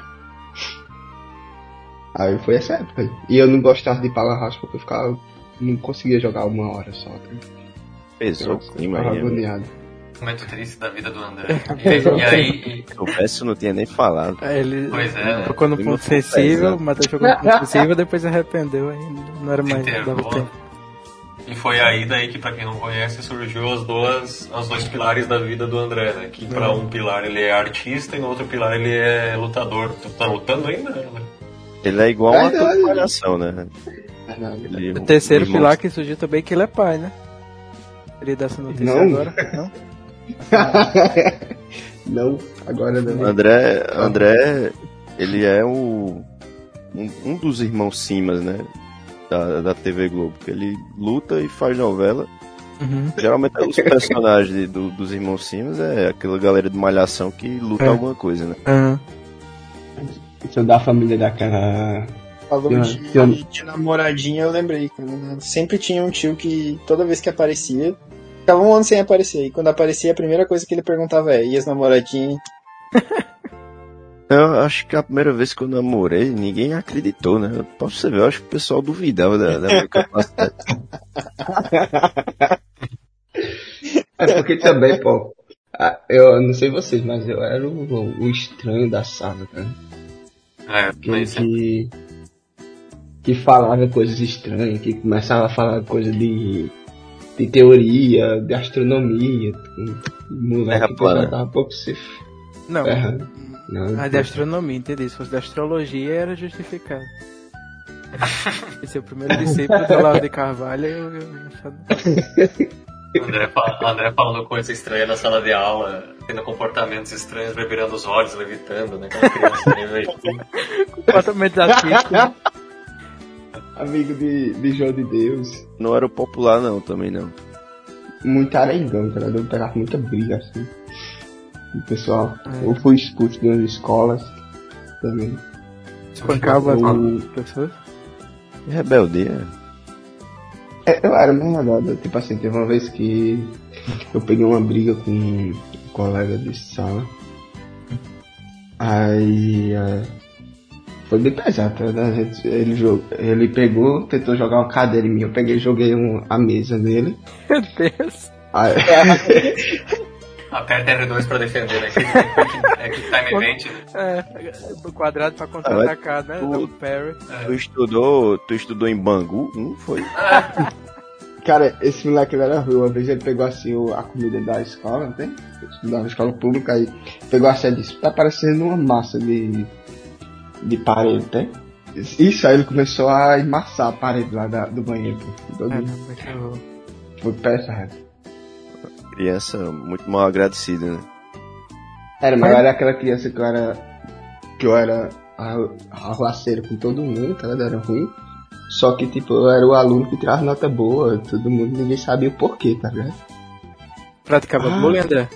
Aí, foi essa época aí. E eu não gostava de La House porque eu ficava. Não conseguia jogar uma hora só, tá? Pesou o clima ficava aí. agoniado. Momento triste da vida do André. <laughs> E aí, Se soubesse, eu não tinha nem falado. É, Ele Pois é, né? tocou no ponto sensível, matou jogou no ponto sensível, depois se arrependeu aí. Não era mais, dava tempo. e foi aí daí que, pra quem não conhece, surgiu as duas, os dois pilares da vida do André, né? Que pra um pilar ele é artista e no outro pilar ele é lutador. Tu tá lutando ainda, André? Ele é igual uma comparação, né? Ele- O terceiro pilar que surgiu também é que ele é pai, né? Queria dar essa notícia Não. agora, não? <laughs> <laughs> não, agora não. André, André, ele é o, um, um dos irmãos Simas, né? Da, da TV Globo. que Ele luta e faz novela. Uhum. Geralmente os personagens do- dos irmãos Simas é aquela galera de malhação que luta É. alguma coisa, né? Aham. Sou da família daquela. Falou Eu- de, eu- de namoradinha, eu lembrei? Sempre tinha um tio que toda vez que aparecia, ficava um ano sem aparecer. E quando aparecia, a primeira coisa que ele perguntava é: e as namoradinhas? <laughs> Eu acho que a primeira vez que eu namorei, ninguém acreditou, né? Pra você ver, eu acho que o pessoal duvidava da, da minha capacidade. É porque também, pô. Eu não sei vocês, mas eu era o, o estranho da sala, cara. É, Que, mas que, que falava coisas estranhas, que começava a falar coisa de, de teoria, de astronomia. Moleque Terra plana. já tava um pouco se Não, ferrando. Não, a de astronomia, entendi. Se fosse de astrologia, era justificado. <laughs> Esse é o primeiro discípulo do Olavo de Carvalho. Eu, eu, eu, <laughs> André, André falando coisa estranha na sala de aula, tendo comportamentos estranhos, revirando os olhos, levitando, né? Aquela criança <laughs> meio comportamento atípico. Amigo de, de João de Deus. Não era o popular, não, também não. Muito arengão, cara. Eu pegava muita briga, assim. O pessoal. Eu fui expulso de umas escolas também. Espancava Eu- as pessoas. Rebeldia. É, eu era mais nada, tipo assim, teve uma vez que eu peguei uma briga com um colega de sala. Aí é, foi bem pesado, né? A gente- Ele, jogou, ele pegou, tentou jogar uma cadeira em mim, eu peguei e joguei um- a mesa nele. Meu Deus. Aí, <laughs> Aperta R2 pra defender, né? É que time <laughs> event. É, do quadrado pra contra-atacar, né? tu- parry. Tu estudou, tu estudou em Bangu? Hum, foi? <laughs> cara, esse moleque era ruim. Uma vez ele pegou assim o- a comida da escola, não tem? Eu estudava na escola pública, aí pegou assim e disse, tá parecendo uma massa de, de parede, tem? Isso, aí ele começou a amassar a parede lá da- do banheiro. Todo Caramba, que horror. Foi. Criança muito mal agradecida, né? Era, mas eu era aquela criança que eu era. que eu era arru- arruaceiro com todo mundo, tá ligado? Era ruim. Só que, tipo, eu era o aluno que tirava nota boa, todo mundo, ninguém sabia o porquê, tá ligado? Praticava Ah. bullying, André?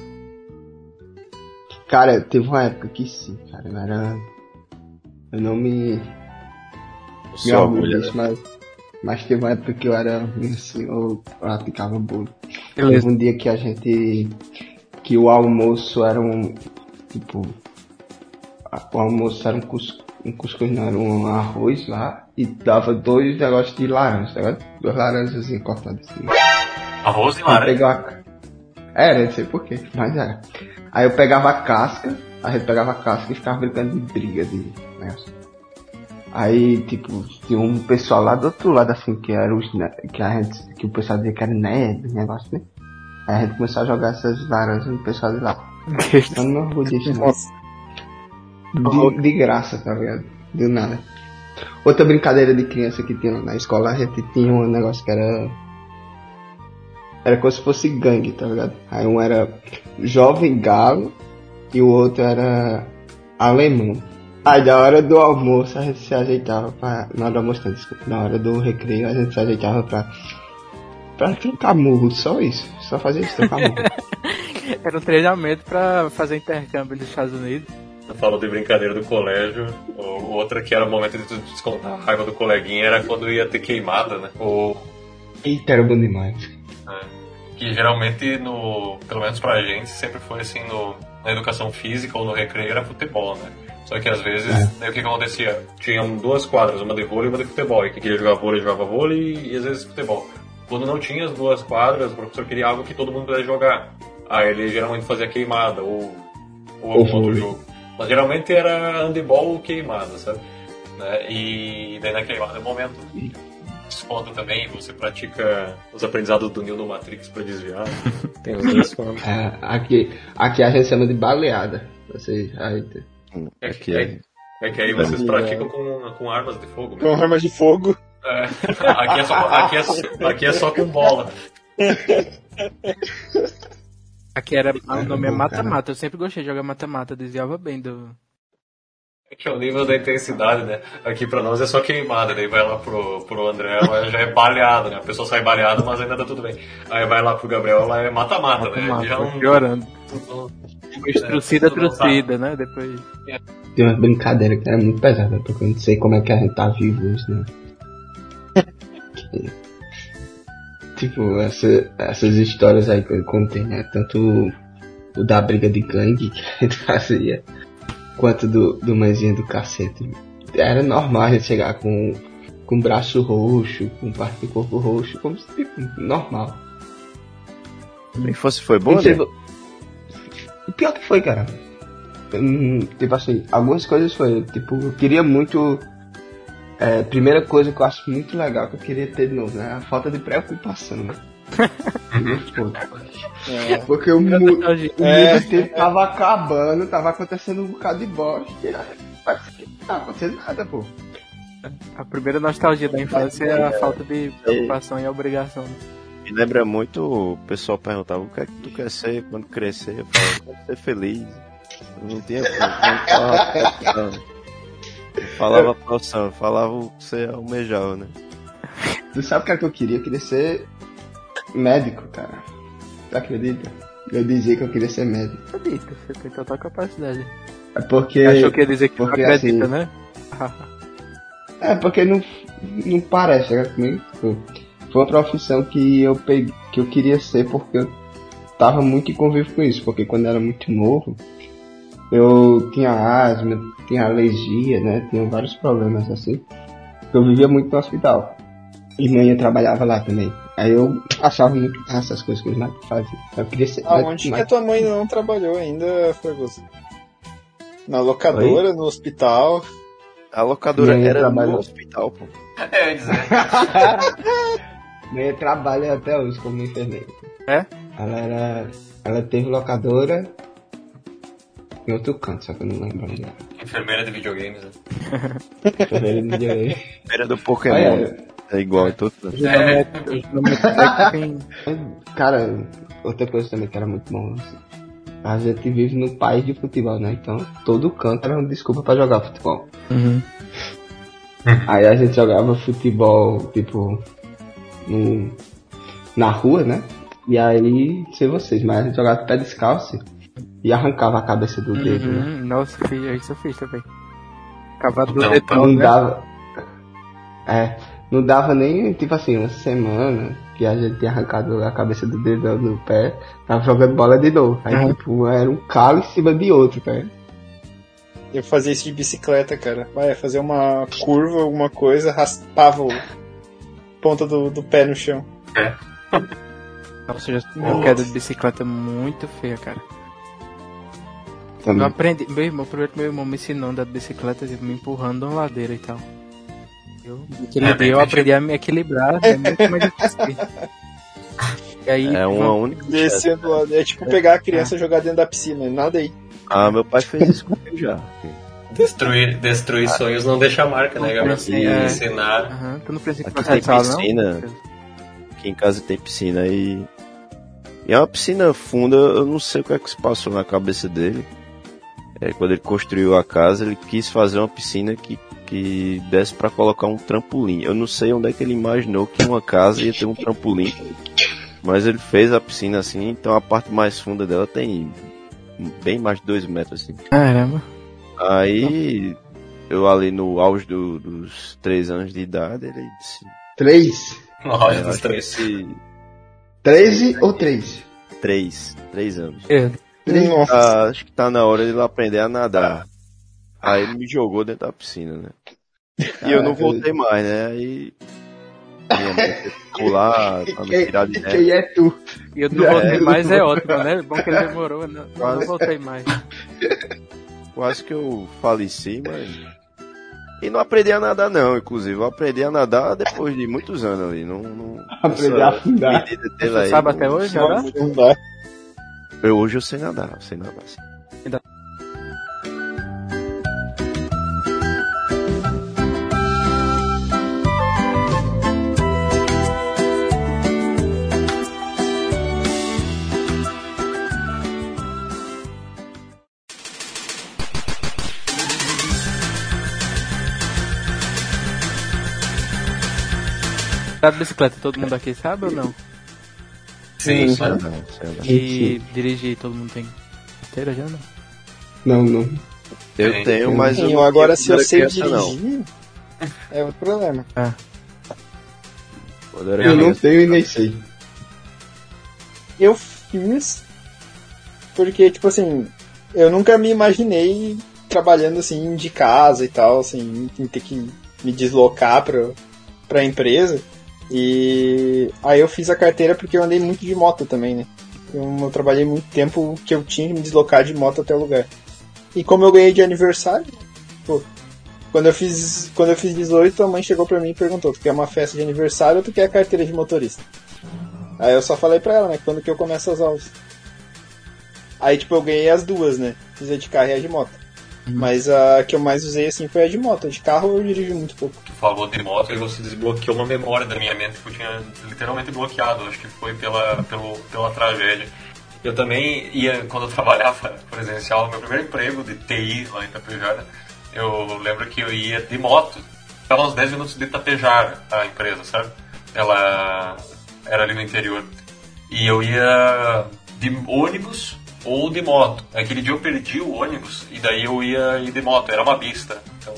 Cara, teve uma época que sim, cara, eu era. Eu não me. Seu orgulho disso, mas. Mas teve uma época que eu era assim, eu praticava bullying. Um dia que a gente. que o almoço era um. Tipo. a- O almoço era um cuscuz. Um cuscuz não, era um arroz lá. E dava dois negócios de laranja, tá ligado? Duas laranjas assim, cortadas assim. Arroz e Eu laranja. pegava. Era, não sei porquê, mas era. Aí eu pegava a casca, a gente pegava a casca e ficava brincando de briga de Aí, tipo, tinha um pessoal lá do outro lado, assim, que era os que a gente, que o pessoal dizia que era nerd, negócio, né? Aí a gente começou a jogar essas laranjas no pessoal de lá. Eu não orgulho disso. De, de graça, tá ligado? Do nada. Outra brincadeira de criança que tinha na escola, a gente tinha um negócio que era. Era como se fosse gangue, tá ligado? Aí um era jovem galo e o outro era alemão. Aí na hora do almoço a gente se ajeitava pra. Na hora do almoço, não, desculpa. Na hora do recreio a gente se ajeitava pra. pra trocar murro, só isso. Só fazer isso, trocar murro. <laughs> Era um treinamento pra fazer intercâmbio nos Estados Unidos. Eu falo de brincadeira do colégio. O- Outra que era o momento de descontar a raiva do coleguinha era quando ia ter queimada, né? Ou Eita, era bom demais. que geralmente no pelo menos pra gente sempre foi assim no, na educação física ou no recreio era futebol né só que às vezes daí o que, que acontecia tinham duas quadras uma de vôlei e uma de futebol e quem queria jogar vôlei jogava vôlei e às vezes futebol quando não tinha as duas quadras o professor queria algo que todo mundo pudesse jogar aí ele geralmente fazia queimada ou ou algum outro vôlei. jogo mas geralmente era handebol ou queimada sabe né? e daí na queimada é o momento desconto também, você pratica os aprendizados do Neo no Matrix pra desviar. <laughs> Tem os dois formas. É, aqui, aqui a gente chama de baleada. Vocês. Aí, É que, é. é, é que aí vocês praticam com, com armas de fogo. Com Né? armas de fogo. É, <laughs> aqui, é só, aqui, é, só- aqui é só com bola. Aqui era. O É, nome é bom, mata-mata. Eu sempre gostei de jogar mata-mata. Desviava bem do. É que é o nível da intensidade, né? Aqui pra nós é só queimada, daí vai lá pro, pro André, lá já é baleado, né? A pessoa sai baleada, mas ainda tá tudo bem. Aí vai lá pro Gabriel, lá é mata-mata, né? Mata-mata, Já não- piorando. não- Depois trucida, não sabe. trucida, né? Depois. Tem uma brincadeira que era muito pesada, porque eu não sei como é que a gente tá vivo hoje, né? Que- <laughs> tipo, essa- essas histórias aí que eu contei, né? Tanto o, o da briga de gangue que a gente <laughs> fazia, quanto do, do mãezinha do cacete. Era normal a gente chegar com, com braço roxo, com parte do corpo roxo, como se, tipo, normal. Se fosse foi bom, né? vo- E pior que foi, cara. Tipo assim, algumas coisas foi, tipo, eu queria muito É, primeira coisa que eu acho muito legal que eu queria ter de novo, né? A falta de preocupação, né? <laughs> É. Porque o, mu o mundo É. inteiro tava acabando, tava acontecendo um bocado de bosta. Parece que não tá acontecendo nada, pô. A primeira nostalgia da infância é a falta de preocupação e obrigação. Me lembra muito o pessoal perguntava o que é que tu quer ser quando crescer. Eu falava, eu quero ser feliz. Eu não tinha falava. Eu falava profissão, eu falava o que você almejava, né? Tu sabe o que, é que eu queria? Eu queria ser médico, cara. Tu acredita? Eu dizia que eu queria ser médico. Acredita, você tem total capacidade. É porque. Achou que ia dizer que não porque, acredita, assim, né? É, porque não, não parece, né, comigo. Tipo, foi uma profissão que eu peguei, que eu queria ser porque eu tava muito em convívio com isso, porque quando eu era muito novo, eu tinha asma, tinha alergia, né? Tinha vários problemas assim. Eu vivia muito no hospital. E mãe trabalhava lá também. Aí eu achava muito massa essas coisas que os médicos faziam. Eu queria ser Aonde médico, que mas- a tua mãe não trabalhou ainda, Fragoso? Na locadora, no hospital. A locadora era trabalhou- no hospital, pô. É, eu ia dizer. <laughs> Mãe trabalha até hoje como enfermeira. É? Ela era. Ela teve locadora em outro canto, só que eu não lembro onde era. Enfermeira de videogames. Né? Enfermeira de videogame. Era do Pokémon. Olha, É igual em todo canto. Geralmente, geralmente é tem. Cara, outra coisa também que era muito bom. assim, A gente vive no país de futebol, né? Então todo canto era uma desculpa pra jogar futebol. Uhum. Aí a gente jogava futebol, tipo, no, na rua, né? E aí, sei vocês, mas a gente jogava pé descalço e arrancava a cabeça do dedo, né? Uhum. Nossa, isso eu fiz também. Acabado do Então, dedo, Não né? dava. É, não dava nem, tipo assim, uma semana que a gente tinha arrancado a cabeça do dedo no pé, tava jogando bola de novo. Aí, Uhum. tipo, era um calo em cima de outro, cara. Eu fazia isso de bicicleta, cara. Vai fazer uma curva, alguma coisa, raspava o ponta do, do pé no chão. <laughs> Nossa, eu já tive uma queda de bicicleta muito feia, cara. Eu Também. aprendi. Meu irmão, primeiro que meu irmão me ensinou a andar de bicicleta, tipo, me empurrando uma ladeira e tal. Eu, É, dia eu aprendi a me equilibrar, é muito mais difícil. E aí, É uma única. Descendo lá. É tipo pegar a criança e jogar dentro da piscina. Nada aí. Ah, meu pai fez isso comigo já. Destruir, destruir sonhos não deixa marca, né, Gabriel? Sim, é. Ensinar. Aham, tu não precisa Aqui tem não? piscina. Aqui em casa tem piscina e. E é uma piscina funda, eu não sei o que é que se passou na cabeça dele. É, quando ele construiu a casa, ele quis fazer uma piscina que, que desse pra colocar um trampolim. Eu não sei onde é que ele imaginou que uma casa ia ter um trampolim. Mas ele fez a piscina assim, então a parte mais funda dela tem bem mais de dois metros assim. Caramba. Aí eu ali no auge do- dos três anos de idade, ele disse. Três? No round "Eu dos três. Treze ou três? Três. Três anos. É, Nossa. Ah, acho que tá na hora de ele aprender a nadar. Aí ele me jogou dentro da piscina, né? E eu não voltei mais, né? Aí. Minha mãe teve que pular, pra me tirar de Quem é tu? E eu não É, voltei eu mais, é vou- ótimo, né? Bom que ele demorou, não, não, não voltei mais. Quase que eu faleci, mas. E não aprendi a nadar, não, inclusive. Eu aprendi a nadar depois de muitos anos ali. Não, não, Aprender essa a afundar. Você aí sabe até hoje, nadar? Eu, hoje eu sei nadar, eu sei nadar. sim. Andar de bicicleta, todo mundo aqui sabe ou não? Sim, Sei nadar, sei nadar. E dirigir, todo mundo tem carteira já, não? Não, não. Eu Sim. tenho, mas eu não agora se eu sei criança, não. dirigir, é outro problema. Quando eu era Eu não tenho e nem sei. Eu fiz porque, tipo assim, eu nunca me imaginei trabalhando assim de casa e tal, assim, em ter que me deslocar pra, pra empresa. E aí eu fiz a carteira porque eu andei muito de moto também, né? Eu, eu trabalhei muito tempo que eu tinha que me deslocar de moto até o lugar. E como eu ganhei de aniversário, pô, Quando eu fiz, quando eu fiz 18, a mãe chegou pra mim e perguntou: "Tu quer uma festa de aniversário ou tu quer a carteira de motorista?" Aí eu só falei pra ela, né, quando que eu começo as aulas. Aí tipo eu ganhei as duas, né? Fiz a de carro e a de moto. Mas a que eu mais usei assim foi a de moto. De carro eu dirijo muito pouco. Tu falou de moto e você desbloqueou uma memória da minha mente que eu tinha literalmente bloqueado. Acho que foi pela, pelo, pela tragédia. Eu também ia, quando eu trabalhava <laughs> presencial, meu primeiro emprego de TI lá em Itapejara, eu lembro que eu ia de moto. Ficava uns 10 minutos de Itapejara, a empresa, sabe? Ela era ali no interior. E eu ia de ônibus ou de moto. Aquele dia eu perdi o ônibus e daí eu ia ir de moto. Era uma pista. Então,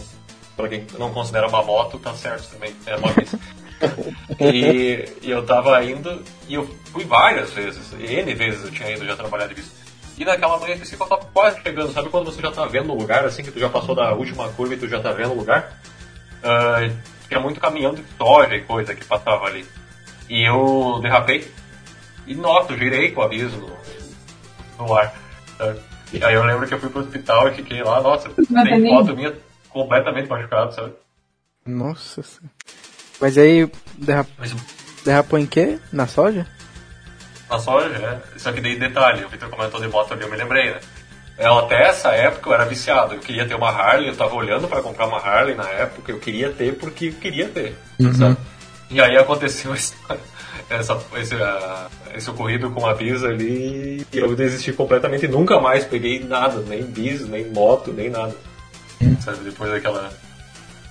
pra quem não considera uma moto, tá certo também. Era uma pista. <laughs> e, e eu tava indo e eu fui várias vezes. N vezes eu tinha ido já trabalhar de pista. E naquela manhã que eu tava quase chegando, sabe quando você já tá vendo o lugar, assim, que tu já passou da última curva e tu já tá vendo o lugar? Uh, tinha muito caminhão de soja e coisa que passava ali. E eu derrapei e nossa, eu girei com o aviso no, ar. sabe? E aí eu lembro que eu fui pro hospital e fiquei lá, nossa, tem foto minha completamente machucado, sabe? Nossa senhora. Mas aí, derrap... derrapou em quê? Na soja? Na soja, é. Só que daí detalhe, o Victor comentou de moto ali, eu me lembrei, né? Eu, até essa época eu era viciado, eu queria ter uma Harley, eu tava olhando pra comprar uma Harley na época, eu queria ter porque eu queria ter, sabe? E aí aconteceu essa, essa, esse, uh, esse ocorrido com a bis ali e eu desisti completamente, nunca mais peguei nada, nem bis, nem moto, nem nada. Sabe, depois daquela...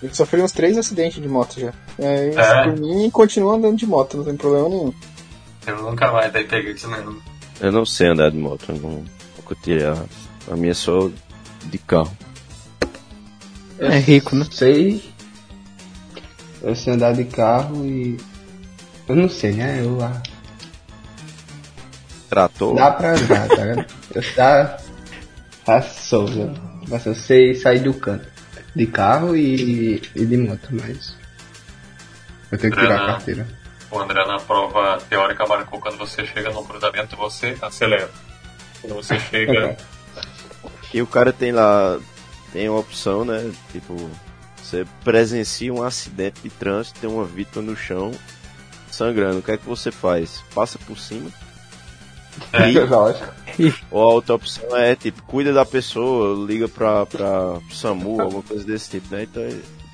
Eu sofri uns três acidentes de moto já. É, É? por mim continua andando de moto, não tem problema nenhum. Eu nunca mais daí peguei isso mesmo. Eu não sei andar de moto, eu não, tirei a, a minha só de carro. É rico, né? Sei. Eu sei andar de carro e. Eu não sei, né? Eu. ah, Trator, Dá pra andar, tá ligado? Eu já. Já sou, né? Mas eu sei sair do canto. De carro e, e de moto, mas. Eu tenho que tirar a carteira. O André na prova teórica marcou quando você chega no cruzamento, você acelera. Quando você <laughs> chega. E o cara tem lá, tem uma opção, né? Tipo, você presencia um acidente de trânsito, tem uma vítima no chão, sangrando. O que é que você faz? Passa por cima? É. E- ou a outra opção é, tipo, cuida da pessoa, liga pra, pra SAMU, alguma coisa desse tipo, né? Então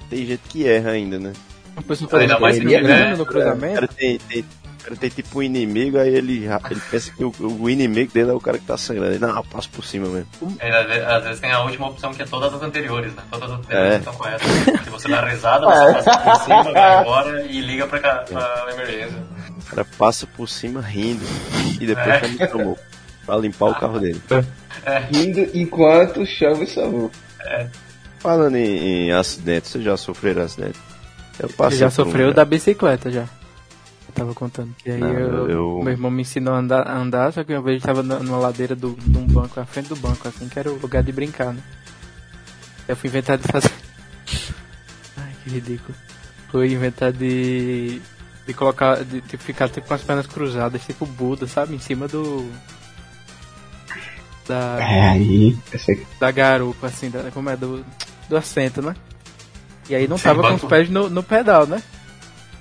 tem gente que erra ainda, né? Uma pessoa Ainda fazendo mais se que, né, engano no cruzamento. cara tem, tem, cara tem tipo um inimigo, aí ele, ele pensa que o, o inimigo dele é o cara que tá sangrando. Ele, não, eu passo por cima mesmo. É, às, vezes, às vezes tem a última opção que é todas as anteriores, né? Todas as anteriores É. estão corretas. Se você dá risada, <laughs> você passa por cima, vai embora e liga pra, cá- pra emergência. O cara passa por cima rindo e depois É. chama o SAMU pra limpar o carro dele. Indo enquanto chama o SAMU. Falando em, em acidente, você já sofreram acidente? Eu passei já um, sofreu já. da bicicleta já. Eu tava contando. E aí Não, eu- eu- meu irmão me ensinou a andar, a andar só que uma vez ele tava numa ladeira do, num banco, à frente do banco, assim, que era o lugar de brincar, né? Eu fui inventar de fazer. <laughs> Ai, que ridículo. Fui inventar de. de colocar. de, de ficar tipo, com as pernas cruzadas, tipo Buda, sabe? Em cima do. Da, É aí. Da garupa, assim, da, como é? Do, do assento, né? E aí não tava com os pés no, no pedal, né?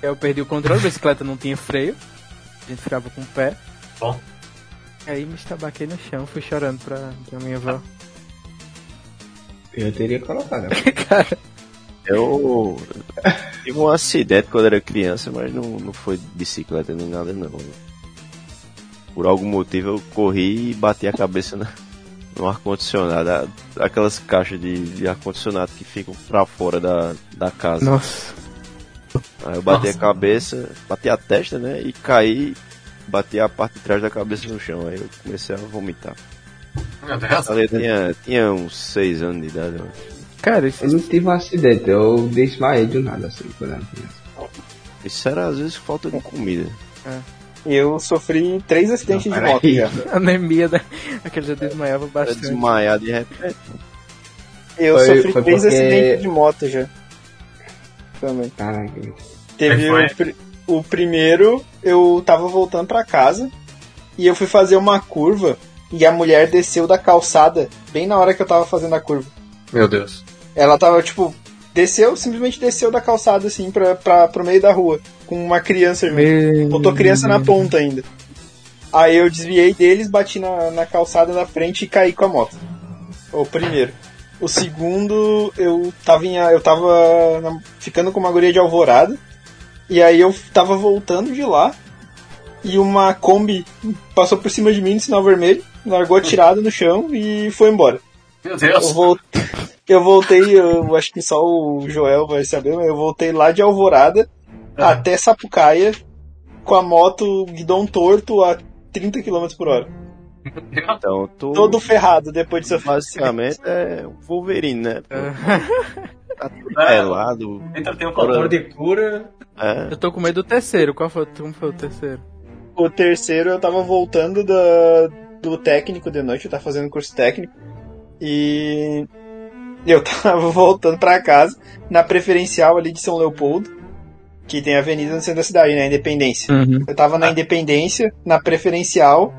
Eu perdi o controle, a bicicleta não tinha freio. A gente ficava com o pé. Bom. Aí me estabaquei no chão, fui chorando pra, pra minha avó. Eu teria colocado. <laughs> Cara, Eu tive um acidente quando era criança, mas não, não foi de bicicleta nem nada não. Por algum motivo eu corri e bati a cabeça na, no ar-condicionado. Aquelas caixas de, de ar-condicionado que ficam pra fora da, da casa. nossa. Aí eu bati Nossa. a cabeça, bati a testa, né? E caí, bati a parte de trás da cabeça no chão. Aí eu comecei a vomitar. Meu Deus. Eu tinha, tinha uns 6 anos de idade. eu acho. Cara, isso, Eu não tive um acidente, eu desmaiei do nada assim quando era criança. Isso era às vezes falta de comida. Eu sofri três acidentes Não, de moto já. <laughs> anemia, né? Aquele já desmaiava bastante. desmaiar de repente. Eu Foi- sofri foi três porque- acidentes de moto já. Também. Caraca. Teve é o, pri- o primeiro, eu tava voltando pra casa e eu fui fazer uma curva e a mulher desceu da calçada bem na hora que eu tava fazendo a curva. Meu Deus. Ela tava, tipo, desceu, simplesmente desceu da calçada, assim, pra, pra, pro meio da rua, com uma criança. Meu... Botou criança na ponta ainda. Aí eu desviei deles, bati na, na calçada na frente e caí com a moto. O primeiro. O segundo, eu tava, em, eu tava na- ficando com uma guria de alvorada. E aí eu tava voltando de lá. E uma Kombi passou por cima de mim no sinal vermelho, largou atirado no chão e foi embora. Meu Eu, Deus. voltei, eu voltei, eu acho que só o Joel vai saber, mas eu voltei lá de Alvorada até Sapucaia com a moto guidão torto a 30 km por hora. Então, tu Todo ferrado depois disso. basicamente é um Wolverine, né? Tá tudo É. pelado. Entra, tem um Fator de... de cura. É. Eu tô com medo do terceiro. Qual foi, como foi o terceiro? O terceiro eu tava voltando da, do técnico de noite, eu tava fazendo curso técnico. E eu <laughs> tava voltando pra casa, na preferencial ali de São Leopoldo, que tem a avenida no centro da cidade, né? Independência. Eu tava na Independência, na preferencial,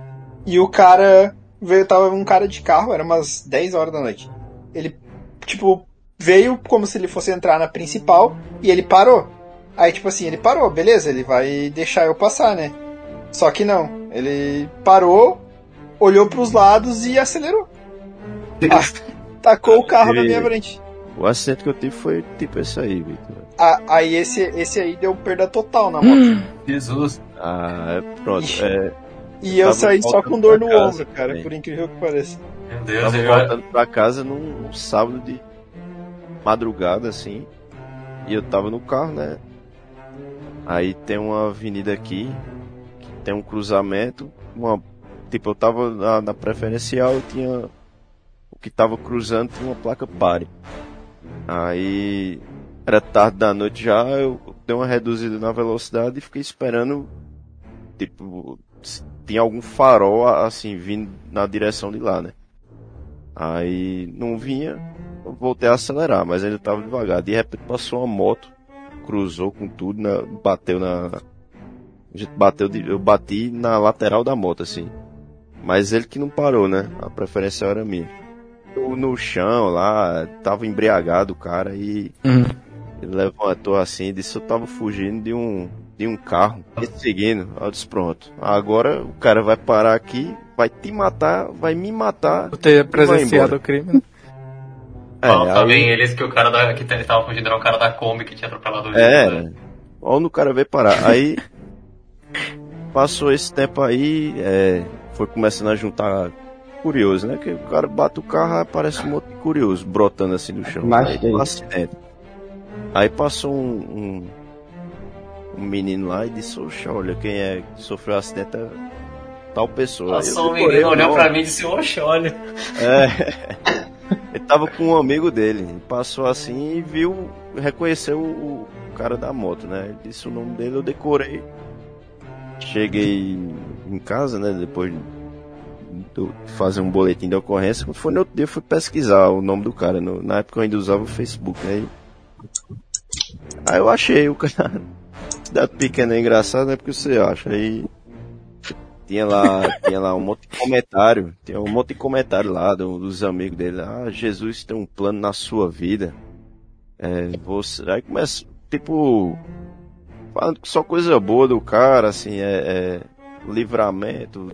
e o cara veio, tava um cara de carro, era umas 10 horas da noite. Ele, tipo, veio como se ele fosse entrar na principal e ele parou. Aí, tipo assim, ele parou, beleza, ele vai deixar eu passar, né? Só que não, ele parou, olhou pros lados e acelerou. Ah, tacou o carro na minha frente. O acidente que eu tive foi tipo esse aí, Vitor. Ah, aí esse, esse aí deu perda total na moto. Jesus. Ah, é pronto. É, E eu Tava saí só com dor no casa ombro, cara, também. por incrível que pareça. Meu Deus. tava eu- voltando pra casa num, num sábado de madrugada, assim. E eu tava no carro, né? Aí tem uma avenida aqui, que tem um cruzamento. Uma, tipo, eu tava na, na preferencial e tinha. O que tava cruzando tinha uma placa pare. Aí era tarde da noite já, eu dei uma reduzida na velocidade e fiquei esperando. Tipo, se tinha algum farol assim vindo na direção de lá, né? Aí não vinha, eu voltei a acelerar, mas ainda tava devagar. De repente passou uma moto, cruzou com tudo, na- bateu na. A gente bateu, de- eu bati na lateral da moto, assim. Mas ele que não parou, né? A preferência era minha. Eu no chão lá, tava embriagado o cara e ele levantou assim e disse eu tava fugindo de um, de um carro me seguindo. Eu disse, pronto. Agora o cara vai parar aqui, vai te matar, vai me matar. Por ter presenciado o crime. né? É, Ó, aí- bem eles que o cara da, que ele tava fugindo era o cara da Kombi que tinha atropelado o É, né? Onde o cara veio parar. Aí passou esse tempo aí, é, foi começando a juntar curioso, né? Que o cara bate o carro, aparece um monte de curioso brotando assim do chão. Mas aí, um acidente. Aí passou um, um, um menino lá e disse, oxa, olha, quem é que sofreu acidente é tal pessoa. Aí Passou um menino, olhou pra mim e disse, oxe, olha. É. <laughs> Ele tava com um amigo dele. Ele passou assim e viu, reconheceu o, o cara da moto, né? Ele disse o nome dele, eu decorei. Cheguei em casa, né? Depois de fazer um boletim de ocorrência. Quando foi no outro dia, eu fui pesquisar o nome do cara. No- na época eu ainda usava o Facebook, né? E- Aí eu achei o cara. Cidade pequena é engraçado, né? Porque você acha. Aí tinha lá, tinha lá um monte de comentário, tinha um monte de comentário lá do- dos amigos dele. Ah, Jesus tem um plano na sua vida. É, você, aí começa, tipo, falando só coisa boa do cara, assim, é, é livramento,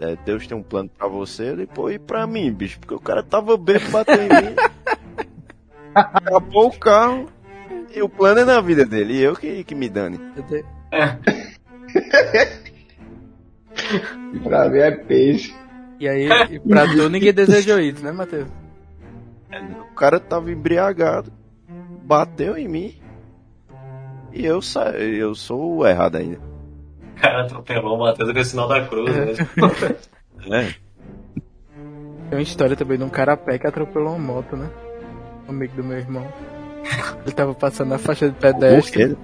é, Deus tem um plano pra você, depois e pra mim, bicho, porque o cara tava bem batendo em mim. <laughs> Acabou o carro e o plano é na vida dele, e eu que, que me dane. Eu te- <laughs> Pra mim é peixe. E aí, e pra tu, ninguém desejou isso, né, Matheus? O cara tava embriagado, bateu em mim e eu sa... eu sou o errado ainda. O cara atropelou o Matheus com o sinal da cruz né? <laughs> É. Tem uma história também de um cara a pé que atropelou uma moto, né? Um amigo do meu irmão. Ele tava passando na faixa de pedestre.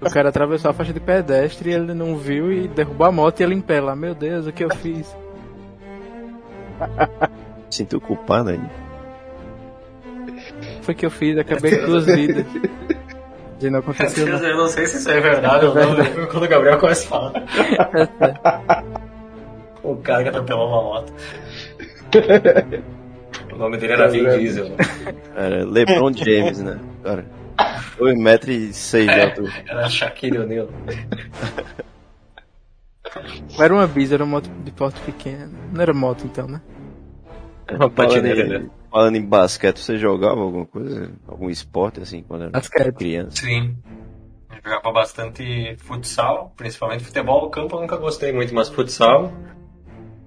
O cara atravessou a faixa de pedestre e ele não viu e derrubou a moto e ele em pé lá. Meu Deus, o que eu fiz? <laughs> Sinto culpado ainda. Foi o que eu fiz, acabei com duas vidas. E não aconteceu nada. Eu não sei se isso é verdade ou não. Quando o Gabriel começa a falar. <laughs> o cara que atropelou uma moto. <laughs> O nome dele era Vin Diesel. Era LeBron James, né? Cara, 2 metros e 6 de É, altura. era Shaquille O'Neal. Era uma bis, era uma moto de porte pequeno. Não era moto então, né? Uma em, né? falando em basquete, você jogava alguma coisa? Algum esporte assim quando era Basquete. criança? Sim. Eu jogava bastante futsal, principalmente futebol. O campo eu nunca gostei muito, mas futsal.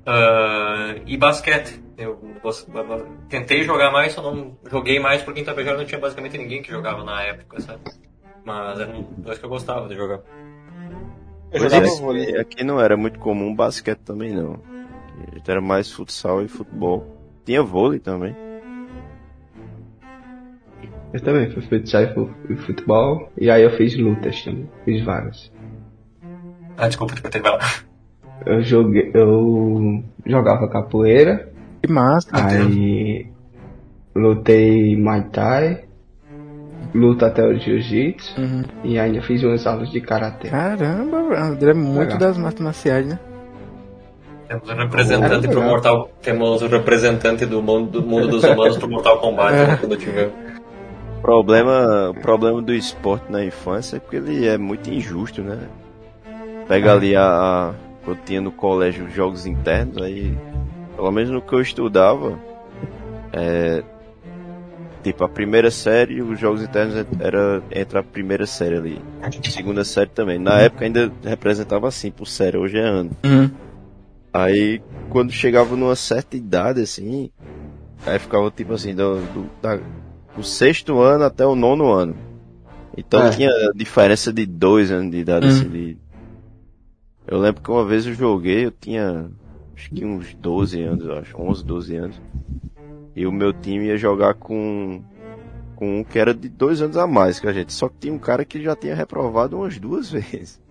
Ah, e basquete. Eu tentei jogar mais, só não joguei mais porque em Tapejara não tinha basicamente ninguém que jogava na época, sabe? Mas eram dois que eu gostava de jogar. Eu Pois jogava é, vôlei. aqui, aqui não era muito comum basquete também não. Era mais futsal e futebol. Tinha vôlei também. Eu também fui futsal e fu- e futebol. E aí eu fiz lutas também. Fiz várias. Ah, desculpa, te lá. Eu joguei. Eu jogava capoeira. Que massa. Aí lutei Muay Thai. Luta até o Jiu-Jitsu. Uhum. E ainda fiz umas aulas de Karatê. Caramba, André é muito Legal. das artes marciais, né? Temos um representante pro. Mortal. Temos um representante do mundo, do mundo dos humanos pro Mortal Kombat É. né, quando tiver. O problema, o problema do esporte na infância é porque ele é muito injusto, né? Pega ali a, a eu tinha no colégio jogos internos, aí pelo menos no que eu estudava, é, tipo a primeira série, os jogos internos era entre a primeira série ali, segunda série também. Na época ainda representava assim por série, hoje é ano. Uhum. Aí, quando chegava numa certa idade, assim, aí ficava tipo assim, do, do, da- do sexto ano até o nono ano. Então É. tinha diferença de dois anos de idade, Hum. assim, de... Eu lembro que uma vez eu joguei, eu tinha acho que uns 12 anos, acho, 11, 12 anos. E o meu time ia jogar com, com um que era de dois anos a mais que a gente. Só que tinha um cara que já tinha reprovado umas duas <laughs> vezes.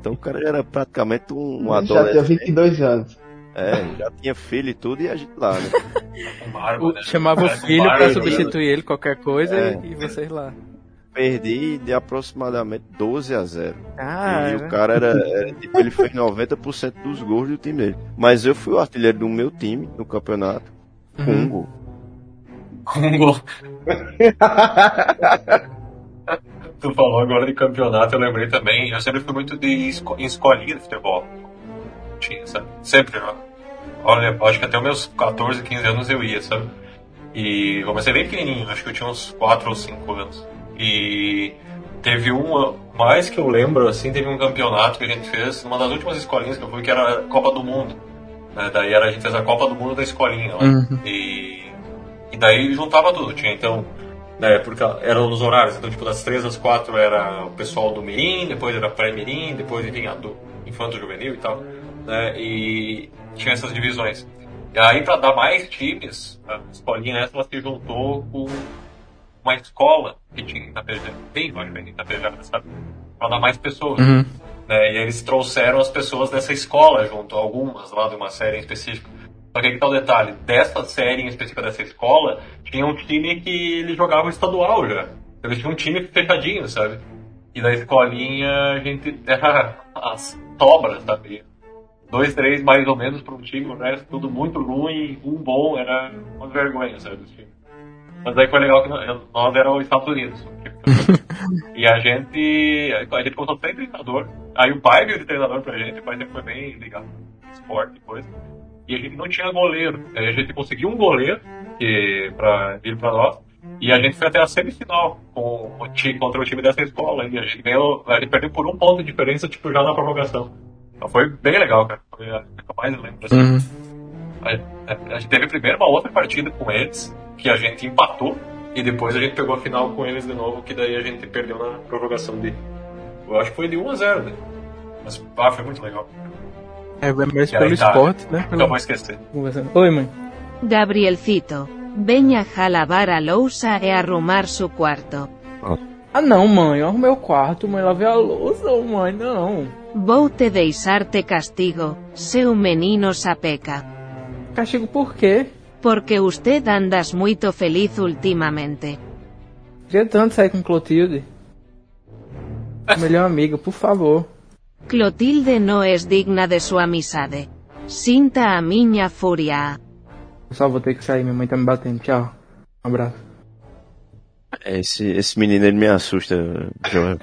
Então o cara já era praticamente um, um já tinha adolescente. 22 anos. É, já tinha filho e tudo e a gente lá, né? <laughs> Né? Chamava o filho pra barba, substituir ele, qualquer coisa, É. e vocês lá. Perdi de aproximadamente 12 a 0. Ah, e o cara era, era, tipo, ele fez 90% dos gols do time dele. Mas eu fui o artilheiro do meu time no campeonato com um Uhum. gol. Com um gol. <laughs> Tu falou agora de campeonato, eu lembrei também. Eu sempre fui muito de esco em escolinha de futebol. Tinha, sabe? Sempre, ó. Olha, acho que até os meus 14, 15 anos eu ia, sabe? E comecei bem pequenininho, acho que eu tinha uns 4 ou 5 anos. E teve uma, mais que eu lembro, assim, teve um campeonato que a gente fez, uma das últimas escolinhas que eu fui, que era a Copa do Mundo. Né? Daí era, a gente fez a Copa do Mundo da escolinha. Uhum. E, e daí juntava tudo. Tinha então, né, porque eram nos horários, então tipo das 3 às 4 era o pessoal do Mirim, depois era pré-Mirim, depois enfim, a do Infanto Juvenil e tal. Né, e tinha essas divisões. E aí pra dar mais times, a escolinha essa ela se juntou com uma escola que tinha em Itapejara, bem longe ainda em Itapejara, sabe? Pra dar mais pessoas. Uhum. né? E eles trouxeram as pessoas dessa escola junto, algumas lá de uma série em específico. Só que aqui tá o detalhe, dessa série em específica dessa escola, tinha um time que eles jogavam estadual já. Eles tinham um time fechadinho, sabe? E da escolinha a gente era <laughs> as sobras, sabe? Dois, três mais ou menos para um time, o resto tudo muito ruim, um bom, era uma vergonha, sabe, dos times. Mas aí foi legal que nós era os Estados Unidos. <laughs> e a gente. A gente começou a ser treinador. Aí o pai veio de treinador pra gente, o pai sempre foi bem ligado esporte e coisa. E a gente não tinha goleiro. Aí a gente conseguiu um goleiro que, pra vir pra nós. E a gente foi até a semifinal com o time, contra o time dessa escola. E a gente ganhou. A gente perdeu por um ponto de diferença, tipo, já na prorrogação. Então foi bem legal, cara. Foi a que eu mais lembro. Assim. Uhum. A, a- a gente teve primeiro uma outra partida com eles, que a gente empatou, e depois a gente pegou a final com eles de novo, que daí a gente perdeu na prorrogação de. Eu acho que foi de 1 a 0 né? Mas ah, foi muito legal. É, mais aí pelo tá. esporte, né? Nunca vou esquecer. Oi, mãe. Gabrielcito. Veña a lavar a louça e arrumar su quarto. Ah, não, mãe. Eu arrumei o quarto, mãe. Lavei a louça, mãe. Não. Vou te deixar-te castigo, seu menino sapeca. Castigo por quê? Porque usted andas muito feliz ultimamente. Queria tanto sair com Clotilde. Melhor amiga, por favor. Clotilde no es digna de sua amizade. Sinta a minha fúria. Eu só vou ter que sair, minha mãe tá me batendo. Tchau. Um abraço. Esse, esse menino ele me assusta, Joel.